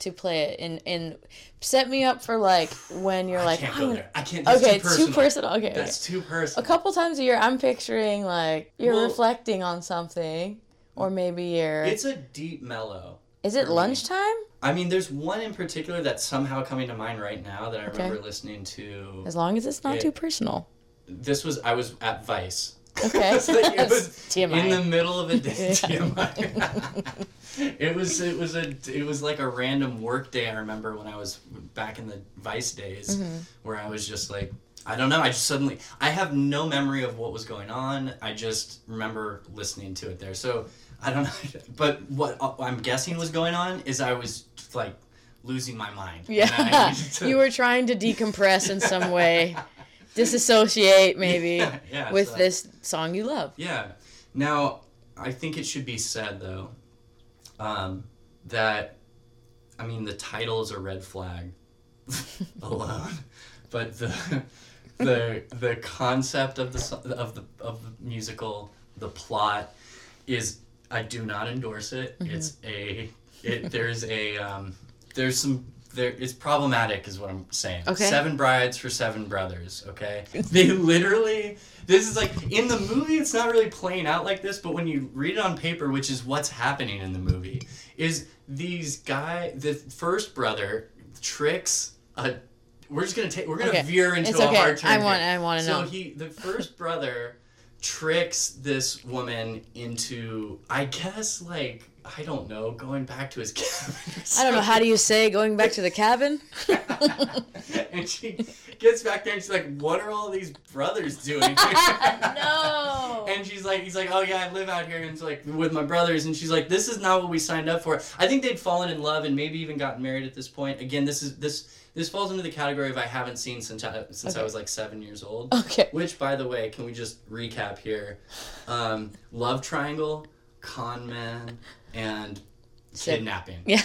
to play it? And and set me up for like when you're I like can't go there. I can't. Okay, too it's personal. too personal. Okay, okay. That's too personal. a couple times a year i'm picturing like you're Well- reflecting on something or maybe you're It's a deep mellow. Is it lunchtime I mean, there's one in particular that's somehow coming to mind right now that I Okay. remember listening to. as long as it's not Yeah. too personal This was I was at Vice. okay like it was TMI. in the middle of a day. TMI. it was it was a it was like a random work day. I remember when I was back in the Vice days, Mm-hmm. where I was just like, I don't know. I just suddenly I have no memory of what was going on. I just remember listening to it there. So I don't know. But what uh, I'm guessing was going on is I was like losing my mind. Yeah to- you were trying to decompress in some way disassociate maybe Yeah, yeah, with so- this song you love Yeah. Now, I think it should be said though, um, that I mean the title is a red flag alone, but the the the concept of the of the of the musical, the plot, is I do not endorse it. It's a it there's a um, there's some there it's problematic is what I'm saying. Okay. Seven brides for seven brothers, okay? They literally this is like in the movie it's not really playing out like this, but when you read it on paper, which is what's happening in the movie, is these guy the first brother tricks a we're just gonna take we're gonna Okay. veer into It's a okay. hard turn. I here. want- I wanna so know. he the first brother tricks this woman into I guess like I don't know, going back to his cabin. I don't know. How do you say going back to the cabin? and she gets back there and she's like, "What are all these brothers doing?" no. and she's like, "He's like, oh yeah, I live out here and it's like with my brothers." And she's like, "This is not what we signed up for." I think they'd fallen in love and maybe even gotten married at this point. Again, this is this this falls into the category of I haven't seen since I, since I was like seven years old. Okay. Which, by the way, can we just recap here? Um, love triangle, con man, and kidnapping. Yeah.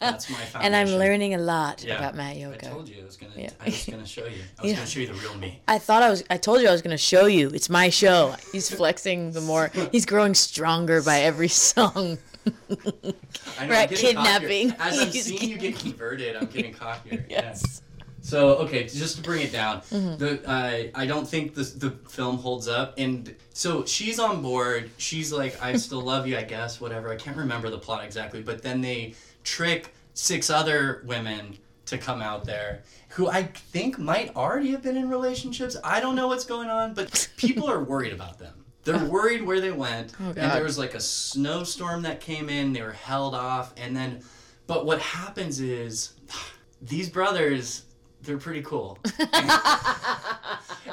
That's my foundation. And I'm learning a lot Yeah. about Matt Yoka. I told you I was gonna. Yeah. I was gonna show you. I was Yeah. gonna show you the real me. I thought I was. I told you I was going to show you. It's my show. He's flexing the more. He's growing stronger by every song. I know, We're I'm at getting cockier. kidnapping. As I'm He's seeing you get converted, I'm getting cockier. Yes. Yeah. So okay, just to bring it down, Mm-hmm. the uh, I don't think the the film holds up, and so she's on board. She's like, I still love you, I guess, whatever. I can't remember the plot exactly, but then they trick six other women to come out there who I think might already have been in relationships. I don't know what's going on, but people are worried about them. They're worried where they went, and Oh, God. there was like a snowstorm that came in. They were held off, and then, but what happens is, these brothers, they're pretty cool,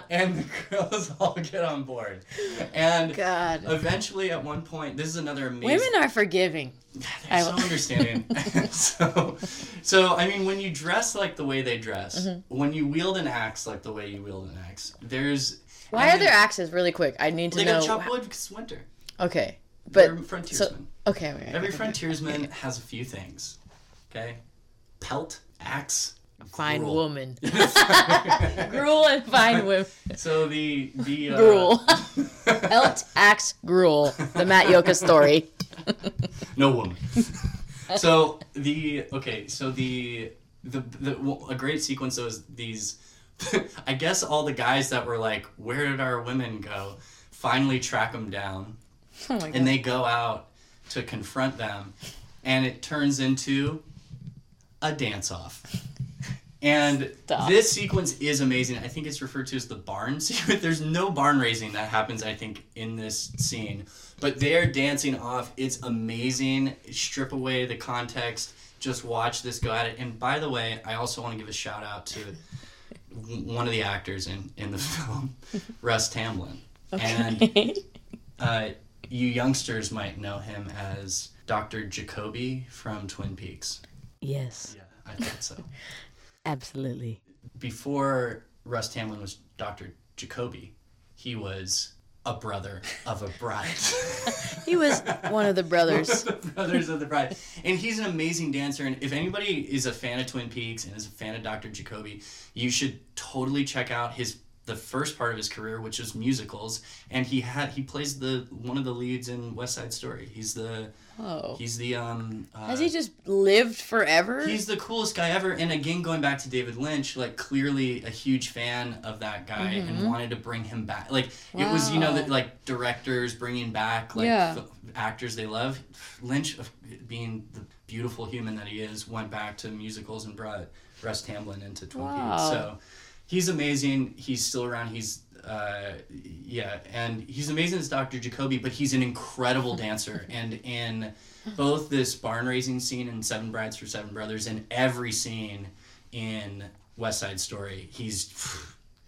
and the girls all get on board, and God. eventually, at one point, this is another amazing. Women are forgiving. They're so understanding. so, so I mean, when you dress like the way they dress, Mm-hmm. when you wield an axe like the way you wield an axe, there's Why and are there axes? Really quick. I need to They know. gotta chop wood because it's winter. Okay. They're But frontiersmen. okay. okay. Every frontiersman has a few things. Okay, pelt, axe, fine gruel. woman. gruel and fine women. So the the uh, Gruel. Pelt axe gruel. The Matt Yoka story. no woman. so the okay, so the the, the well, a great sequence was these. I guess all the guys that were like, "Where did our women go?" Finally track them down, Oh my god. and they go out to confront them, and it turns into a dance off. And Stop. this sequence is amazing. I think it's referred to as the barn sequence. There's no barn raising that happens, I think, in this scene. But they're dancing off. It's amazing. Strip away the context. Just watch this go at it. And by the way, I also want to give a shout out to one of the actors in, in the film, Russ Tamblyn. And uh, you youngsters might know him as Dr. Jacoby from Twin Peaks. yes. Yeah, I thought so. Absolutely. Before Russ Tamblyn was Dr. Jacoby, he was a brother of a bride. He was one of the brothers. the brothers of the bride. And he's an amazing dancer. And if anybody is a fan of Twin Peaks and is a fan of Dr. Jacoby, you should totally check out his the first part of his career, which is musicals. And he had he plays the one of the leads in West Side Story. He's the Oh. he's the um uh, Has he just lived forever? He's the coolest guy ever. And again, going back to David Lynch, like clearly a huge fan of that guy and wanted to bring him back. Like it was, you know, Mm-hmm. That like directors bringing back like Yeah. f- actors they love. Lynch, being the beautiful human that he is, went back to musicals and brought Russ Tamblyn into Twin Wow. Peaks. So he's amazing. He's still around. He's uh, yeah, and he's amazing as Dr. Jacoby, but he's an incredible dancer. and in both this barn raising scene in Seven Brides for Seven Brothers and every scene in West Side Story, he's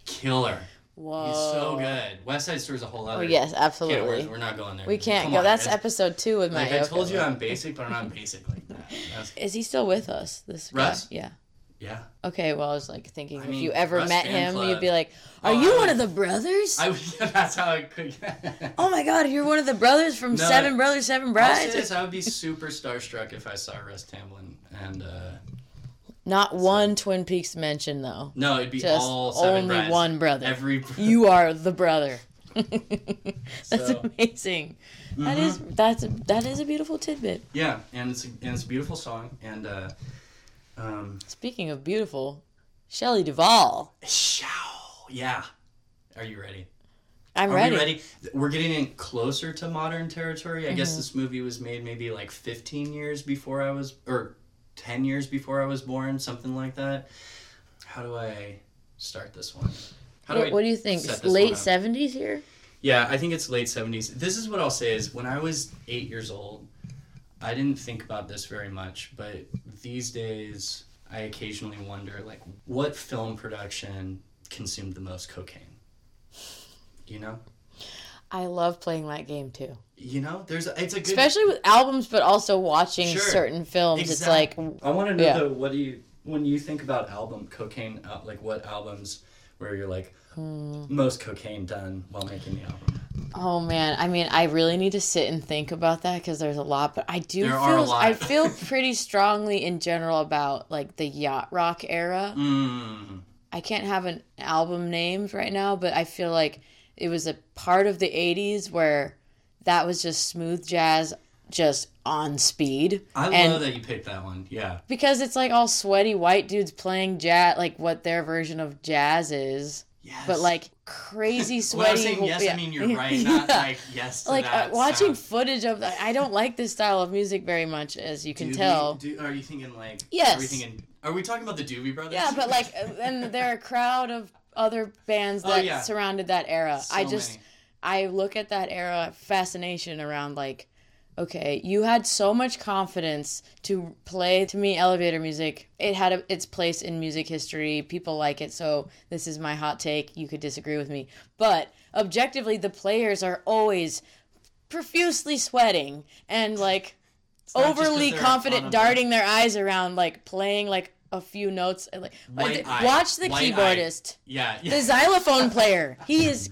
killer. Whoa. He's so good. West Side Story is a whole other. Oh yes, absolutely. we're, we're not going there. we can't Come go. on, That's guys. episode two with Like Matt I told you, I'm basic, but I'm not basic like that. That's, Is he still with us? This guy? Yeah. Yeah. Okay. Well, I was like thinking, I if mean, you ever Russ met him, Club. you'd be like, "Are Oh, you I one of the brothers?" I that's how I could. oh my God, you're one of the brothers from No, Seven Brothers, Seven Brides. this, I would be super starstruck if I saw Russ Tamblyn, and uh, Not one Twin Peaks mention though. no, it'd be Just all seven only brides. one brother. Every You are the brother. that's So- Mm-hmm. amazing. That is that's that is a beautiful tidbit. yeah, and it's and it's a beautiful song, and uh, um, Speaking of beautiful, Shelley Duvall. show, yeah. Are you ready? I'm Are ready. we ready? We're getting in closer to modern territory. I Mm-hmm. guess this movie was made maybe like 15 years before I was, or 10 years before I was born, something like that. How do I start this one? How do What, what do you think? Late seventies here? Yeah, I think it's late 70s. This is what I'll say is when I was eight years old, I didn't think about this very much, but these days I occasionally wonder like what film production consumed the most cocaine. You know? I love playing that game too. You know, there's a, it's a good Especially with albums, but also watching Sure. certain films. It's like, I want to know Yeah. though, what do you when you think about album cocaine? Uh, like what albums where you're like Hmm. most cocaine done while making the album? Oh man, I mean, I really need to sit and think about that because there's a lot. But I do There feel, are a lot. I feel pretty strongly in general about like the yacht rock era. Mm. I can't have an album named right now, but I feel like it was a part of the 80s where that was just smooth jazz just on speed. I and love that you picked that one. Yeah. because it's like all sweaty white dudes playing jazz like what their version of jazz is. Yes. But like crazy when I'm sweaty saying yes, yeah. I mean you're right. Not Yeah. like yes. To like uh, watching sound. footage of that I don't like this style of music very much as you can Doobie- tell. Do, are you thinking like? Yes. Are we thinking? Are we talking about the Doobie Brothers? Yeah, but like, uh, and there are a crowd of other bands Oh, that yeah. surrounded that era. I just, many. I look at that era fascination around like, okay, you had so much confidence to play to me elevator music. It had a, its place in music history. People like it, so this is my hot take. You could disagree with me, but objectively, the players are always profusely sweating and like overly confident darting their eyes around like playing like a few notes like White eye. watch the White keyboardist Yeah. the xylophone player he is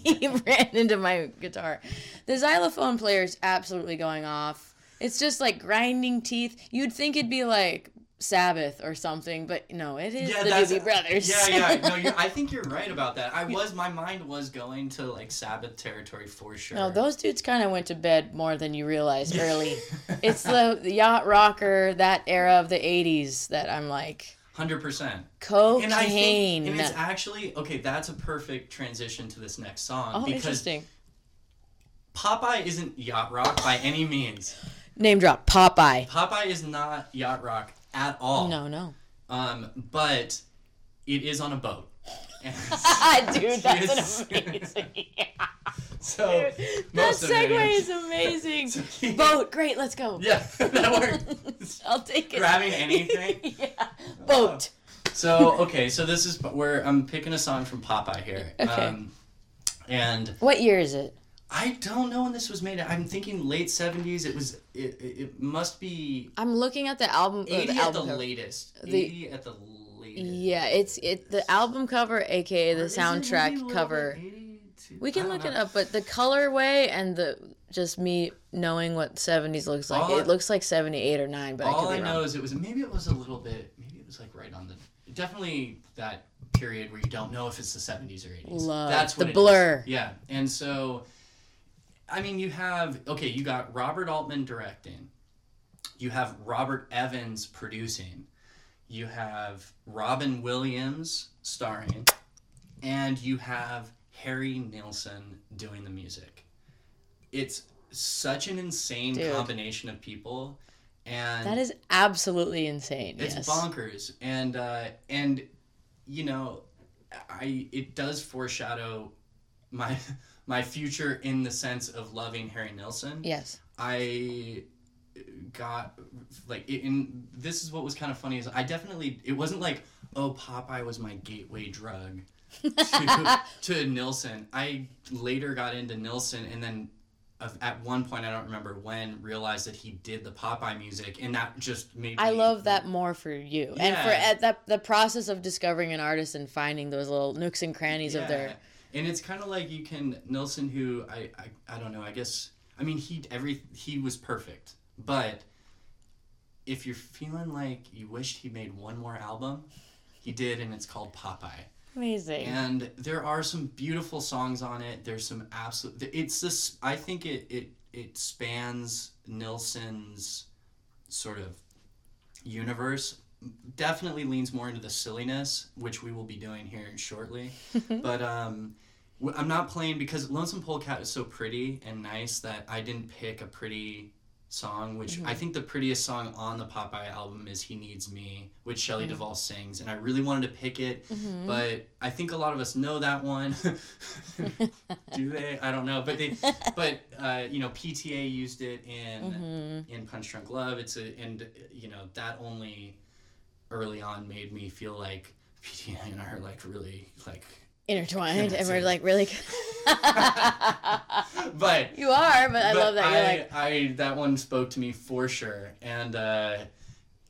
he ran into my guitar the xylophone player is absolutely going off it's just like grinding teeth you'd think it'd be like sabbath or something but no it is Yeah, the Doobie brothers Yeah, yeah. No, I think you're right about that. I was, my mind was going to like Sabbath territory for sure. No, those dudes kind of went to bed more than you realize early. it's the, the yacht rocker, that era of the 80s that I'm like, Hundred percent. cocaine. And I think, and it's actually okay. That's a perfect transition to this next song oh, because interesting. Popeye isn't yacht rock by any means. Name drop, Popeye. Popeye is not yacht rock at all. No, no. Um, but it is on a boat. Dude, that's amazing. so that most of it segue is- amazing. Boat, great, let's go. Yeah, that worked. I'll take it. Grabbing anything. yeah. Boat. So okay, so this is where I'm picking a song from Popeye here. Okay. Um, and What year is it? I don't know when this was made. I'm thinking late '70s. It was. It, it, must be I'm looking at the album. uh, 80 the at the cover. latest. The- 80 at the latest. Yeah, it's it. The album cover, aka the Or is it maybe soundtrack cover. 82? We can look know. it up, but the colorway and the just me knowing what 70s looks like, All I- it looks like 78 or 9, but I All could I know is it was maybe it was a little bit. Maybe it was like right on the. Definitely that period where you don't know if it's the 70s or 80s. Love That's the it is. blur. Yeah, and so, I mean, you have okay. You got Robert Altman directing. You have Robert Evans producing. You have Robin Williams starring, and you have Harry Nilsson doing the music. It's such an insane Dude. combination of people, and That is absolutely insane. it's yes. bonkers, and uh, and you know, I it does foreshadow my my future in the sense of loving Harry Nilsson. Yes. I got like it, and this is what was kind of funny is I definitely it wasn't like oh Popeye was my gateway drug to, to Nilsson. I later got into Nilsson and then at one point I don't remember when realized that he did the Popeye music and that just made I me love that more for you. And for Yeah. at that the process of discovering an artist and finding those little nooks and crannies of their and it's kind of like you can Nilsson who I, I I don't know I guess I mean he every he was perfect but if you're feeling like you wished he made one more album he did and it's called Popeye amazing. and there are some beautiful songs on it. There's some absolute it's this I think it it it spans Nilsson's sort of universe. Definitely leans more into the silliness which we will be doing here shortly. But um i'm not playing because lonesome polecat is so pretty and nice that i didn't pick a pretty song, which Mm-hmm. I think the prettiest song on the Popeye album is "He Needs Me," which Shelley Mm-hmm. Duvall sings, and I really wanted to pick it, but I think a lot of us know that one. Do they? I don't know, but they, but uh, you know, PTA used it in Mm-hmm. in Punch Drunk Love. It's a and you know that only early on made me feel like PTA and I are like really like, Intertwined, and we're like really. but you are, but I but love that you're I, like. I that one spoke to me for sure, and uh,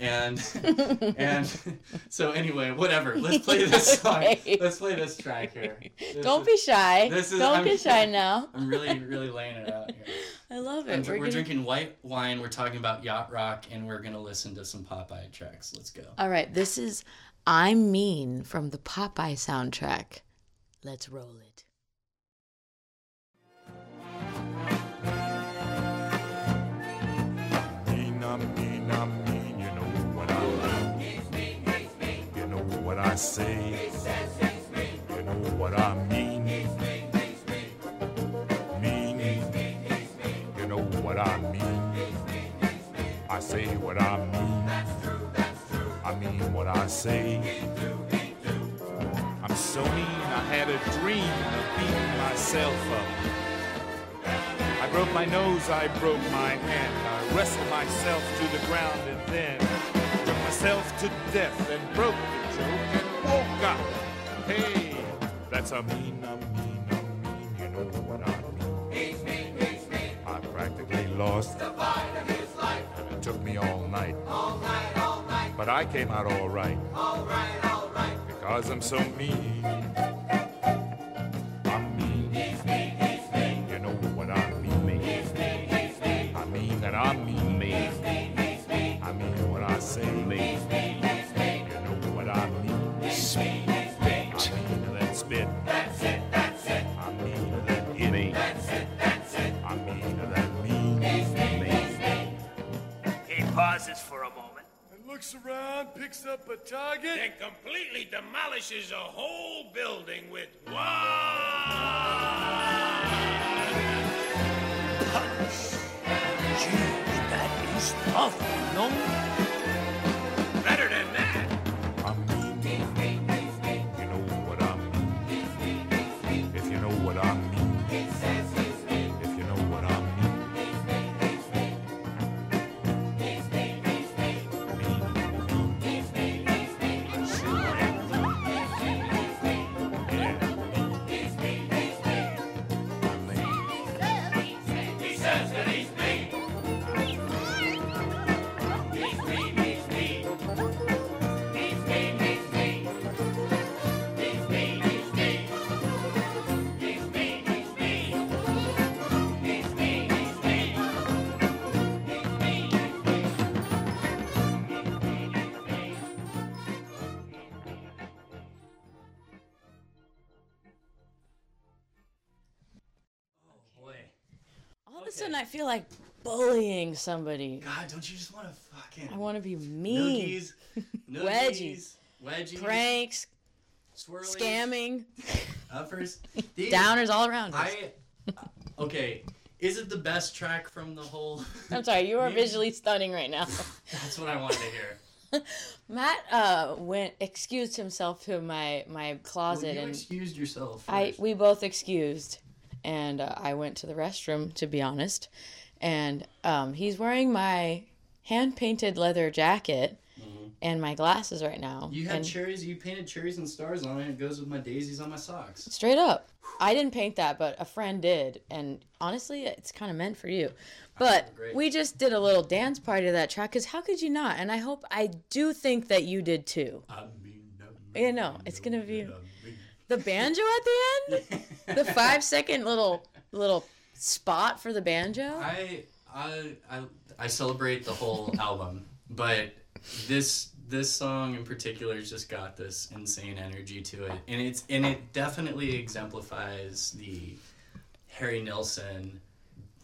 and and so anyway, whatever. Let's play this song. Okay. Let's play this track here. This Don't is- be shy. this is- Don't I'm- get shy now. I'm really really laying it out here. I love it. And we're, We're gonna- drinking white wine. We're talking about yacht rock, and we're gonna listen to some Popeye tracks. Let's go. All right, this is I'm Mean from the Popeye soundtrack. Let's roll it. mean, I'm mean, I'm mean, you know what I mean. You know what I say. You know what I mean. Mean, you know what I mean. I say what I mean. That's true, that's true. I mean what I say. Dream of beating myself up. I broke my nose, I broke my hand. I wrestled myself to the ground and then took myself to death and broke the joke and woke up. Hey, that's a mean, a mean, a mean, you know what I mean. I practically lost the fight of his life. And it took me all night. All night, all night. But I came out all right. All right, all right. Because I'm so mean. Looks around, picks up a target. And completely demolishes a whole building with one punch. Gee, that is tough, you know? Sudden, I feel like bullying somebody. God, don't you just want to fucking I want to be mean. noogies, noogies, Wedgies. wedgies, Pranks, swirlies, scamming, uppers, These- downers all around us. I okay. Is it the best track from the whole? I'm sorry, you are visually stunning right now. That's what I wanted to hear. Matt uh, went excused himself to my my Well, closet you and excused yourself. I we both excused, and uh, I went to the restroom to be honest, and um, he's wearing my hand painted leather jacket and my glasses right now. Mm-hmm. You had and cherries. You painted cherries and stars on it. It goes with my daisies on my socks. straight up, I didn't paint that, but a friend did, and honestly, it's kind of meant for you. But we just did a little dance party to that track, because how could you not? And I hope I do think that you did too. I mean, I You know, it's gonna be I mean. The banjo at the end, the five second little little spot for the banjo. I I I I celebrate the whole album, but this this song in particular just got this insane energy to it, and it's and it definitely exemplifies the Harry Nilsson,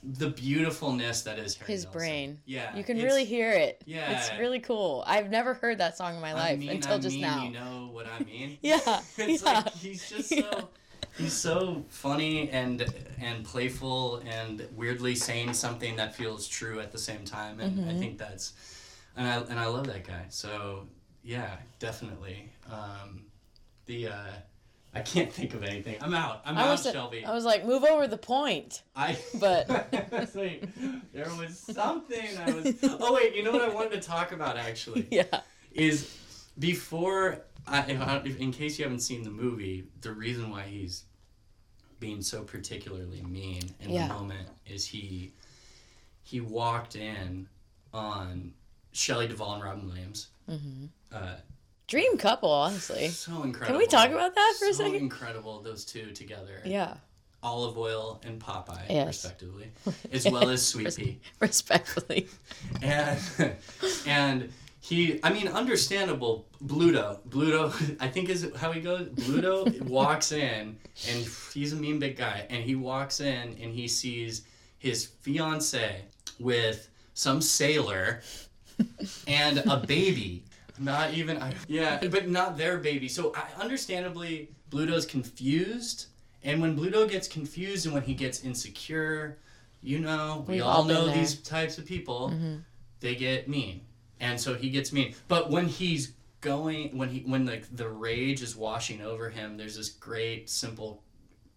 the beautifulness that is Harry His Nilsson. brain. Yeah, You can really hear it. Yeah. It's really cool. I've never heard that song in my I life mean, until I just mean, now. You know what I mean? Yeah. It's yeah. like he's just so he's so funny and and playful and weirdly saying something that feels true at the same time and Mm-hmm. I think that's and I and I love that guy so yeah definitely um, the uh, I can't think of anything I'm out I'm I out was, Shelby I was like, move over the point. I but- Wait, there was something I was oh wait you know what I wanted to talk about actually Yeah. is before I, if in case you haven't seen the movie, the reason why he's being so particularly mean in Yeah. the moment is he he walked in on Shelley Duvall and Robin Williams. Uh, Dream couple, honestly. so incredible. Can we talk about that for a so second? incredible, those two together. Yeah. Olive Oyl and Popeye, Yes. respectively, as well as Sweet Pea. Respectfully. and and he i mean understandable bluto bluto i think is how he goes bluto walks in and he's a mean big guy and he walks in and he sees his fiance with some sailor and a baby not even I, yeah but not their baby. So I, understandably bluto's confused and when bluto gets confused and when he gets insecure you know we We've all all know there. these types of people mm-hmm. they get mean. And so he gets mean. But when he's going when he when like the rage is washing over him there's this great simple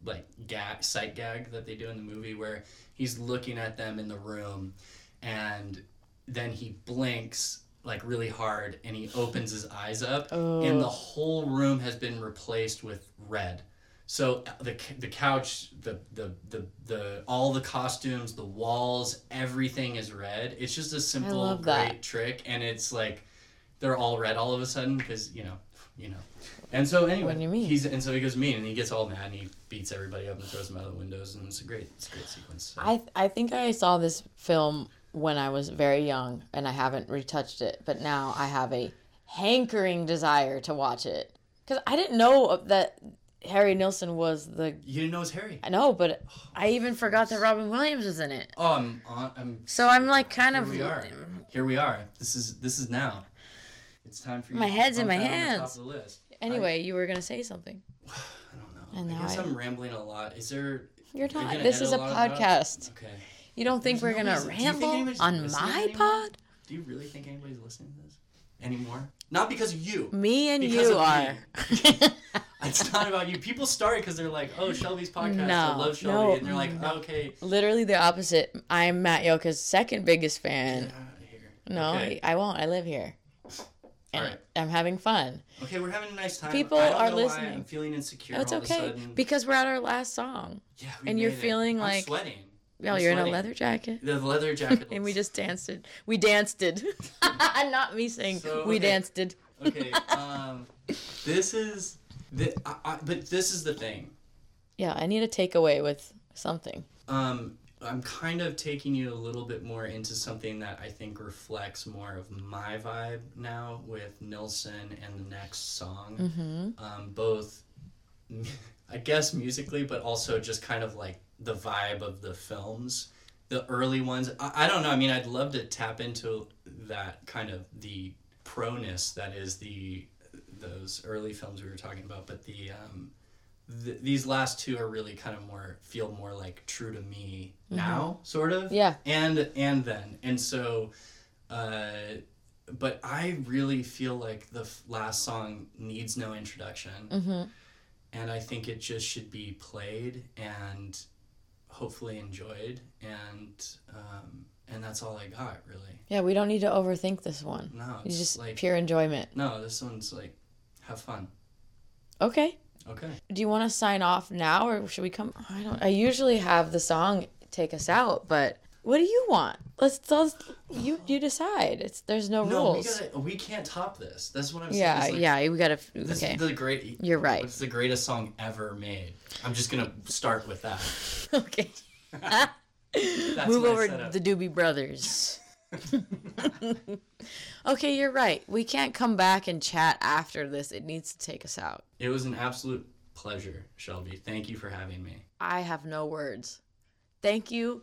like gag sight gag that they do in the movie where he's looking at them in the room and then he blinks like really hard and he opens his eyes up and the whole room has been replaced with red so uh, the the couch, the, the the the all the costumes, the walls, everything is red. It's just a simple great that. trick, and it's like they're all red all of a sudden because you know, you know. And so anyway, What do you mean? he's and so he goes mean, and he gets all mad, and he beats everybody up and throws them out of the windows, and it's a great, it's a great sequence. So. I I think I saw this film when I was very young and I haven't retouched it, but now I have a hankering desire to watch it. Cuz I didn't know that Harry Nilsson was the you didn't know it was Harry? I know, but I even forgot that Robin Williams was in it. Oh, I'm on. I'm So I'm like kind Here of we are. Here we are. This is this is now. It's time for you. My head's in my that the top hands. of the list. Anyway, you were to say something. I, I don't know. And I guess I- I'm rambling a lot. Is there? You're are you not. This is a lot of that out? podcast. Okay. You don't think There's we're going to nobody's- do you think ramble on my pod? Do you really think anybody's listening to this anymore? Not because of you. Me and Because you are. It's not about you. People start because they're like, "Oh, Shelby's podcast. I No, love Shelby," no, and they're like, no. "Okay, Literally the opposite. I'm Matt Yoka's second biggest fan. get out of here." No, Okay. I won't. I live here. And. I'm having fun. Okay, we're having a nice time. People I are listening. I'm feeling insecure. Oh, it's all Of a okay because we're at our last song. Yeah, and you're made it. feeling I'm like- sweating. Oh, you're in a leather jacket. The leather jacket. And we just danced it. We danced it. Not me saying So, we okay. danced it. okay. Um, this is the. I, I, but this is the thing. Yeah, I need a takeaway with something. Um, I'm kind of taking you a little bit more into something that I think reflects more of my vibe now with Nilsson and the next song. Mm-hmm. Um, both, I guess, musically, but also just kind of like the vibe of the films. The early ones, I, I don't know. I mean, I'd love to tap into that kind of the proness that is the those early films we were talking about, but the um, th- these last two are really kind of more feel more like true to me now, sort of. Yeah. And and then and so, uh, but I really feel like the f- last song needs no introduction, Mm-hmm. and I think it just should be played and hopefully enjoyed, and um, and that's all I got really. Yeah, we don't need to overthink this one. No, It's it's just like pure enjoyment. no, this one's like have fun. Okay. Okay. Do you want to sign off now or should we come? I don't. I usually have the song take us out, but what do you want? Let's, let's you you decide. It's there's no, No, we rules. gotta. We can't top this. That's what I'm saying. yeah, It's like, yeah, we gotta. This Okay, is the great. You're right. It's the greatest song ever made. I'm just gonna start with that. okay. Move over setup. the Doobie Brothers. okay, you're right. We can't come back and chat after this. It needs to take us out. It was an absolute pleasure, Shelby. Thank you for having me. I have no words. Thank you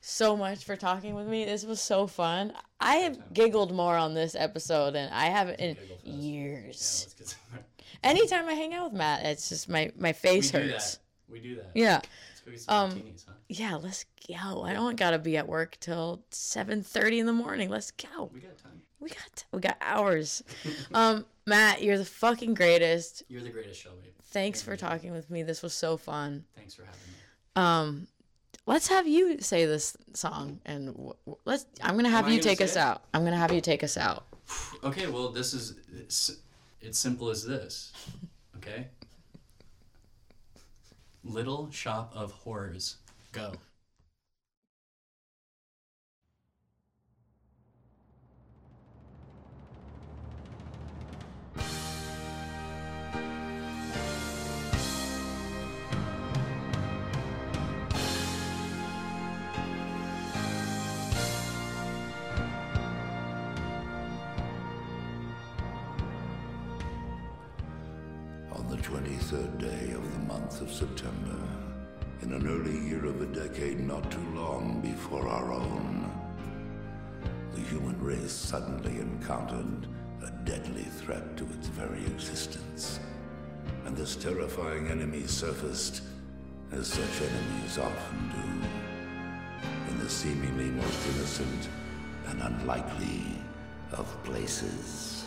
so much for talking with me. This was so fun. I have giggled more on this episode than I haven't in years. Some- Anytime I hang out with Matt, it's just my my face We do hurts. that. We do that. Yeah. Let's go get some Um, martinis, huh? Yeah, let's go. I don't gotta be at work till seven thirty in the morning. Let's go. We got time. We got we got hours. um, Matt, you're the fucking greatest. You're the greatest, Shelby. Thanks for talking with me. This was so fun. Thanks for having me. Um, let's have you say this song, and w- w- let's. I'm gonna have Am you gonna take us it? out. I'm gonna have you take us out. Okay, well, this is it's, it's simple as this. Okay. Little Shop of Horrors. Go. 23rd day of the month of September, in an early year of a decade not too long before our own, the human race suddenly encountered a deadly threat to its very existence. And this terrifying enemy surfaced, as such enemies often do, in the seemingly most innocent and unlikely of places.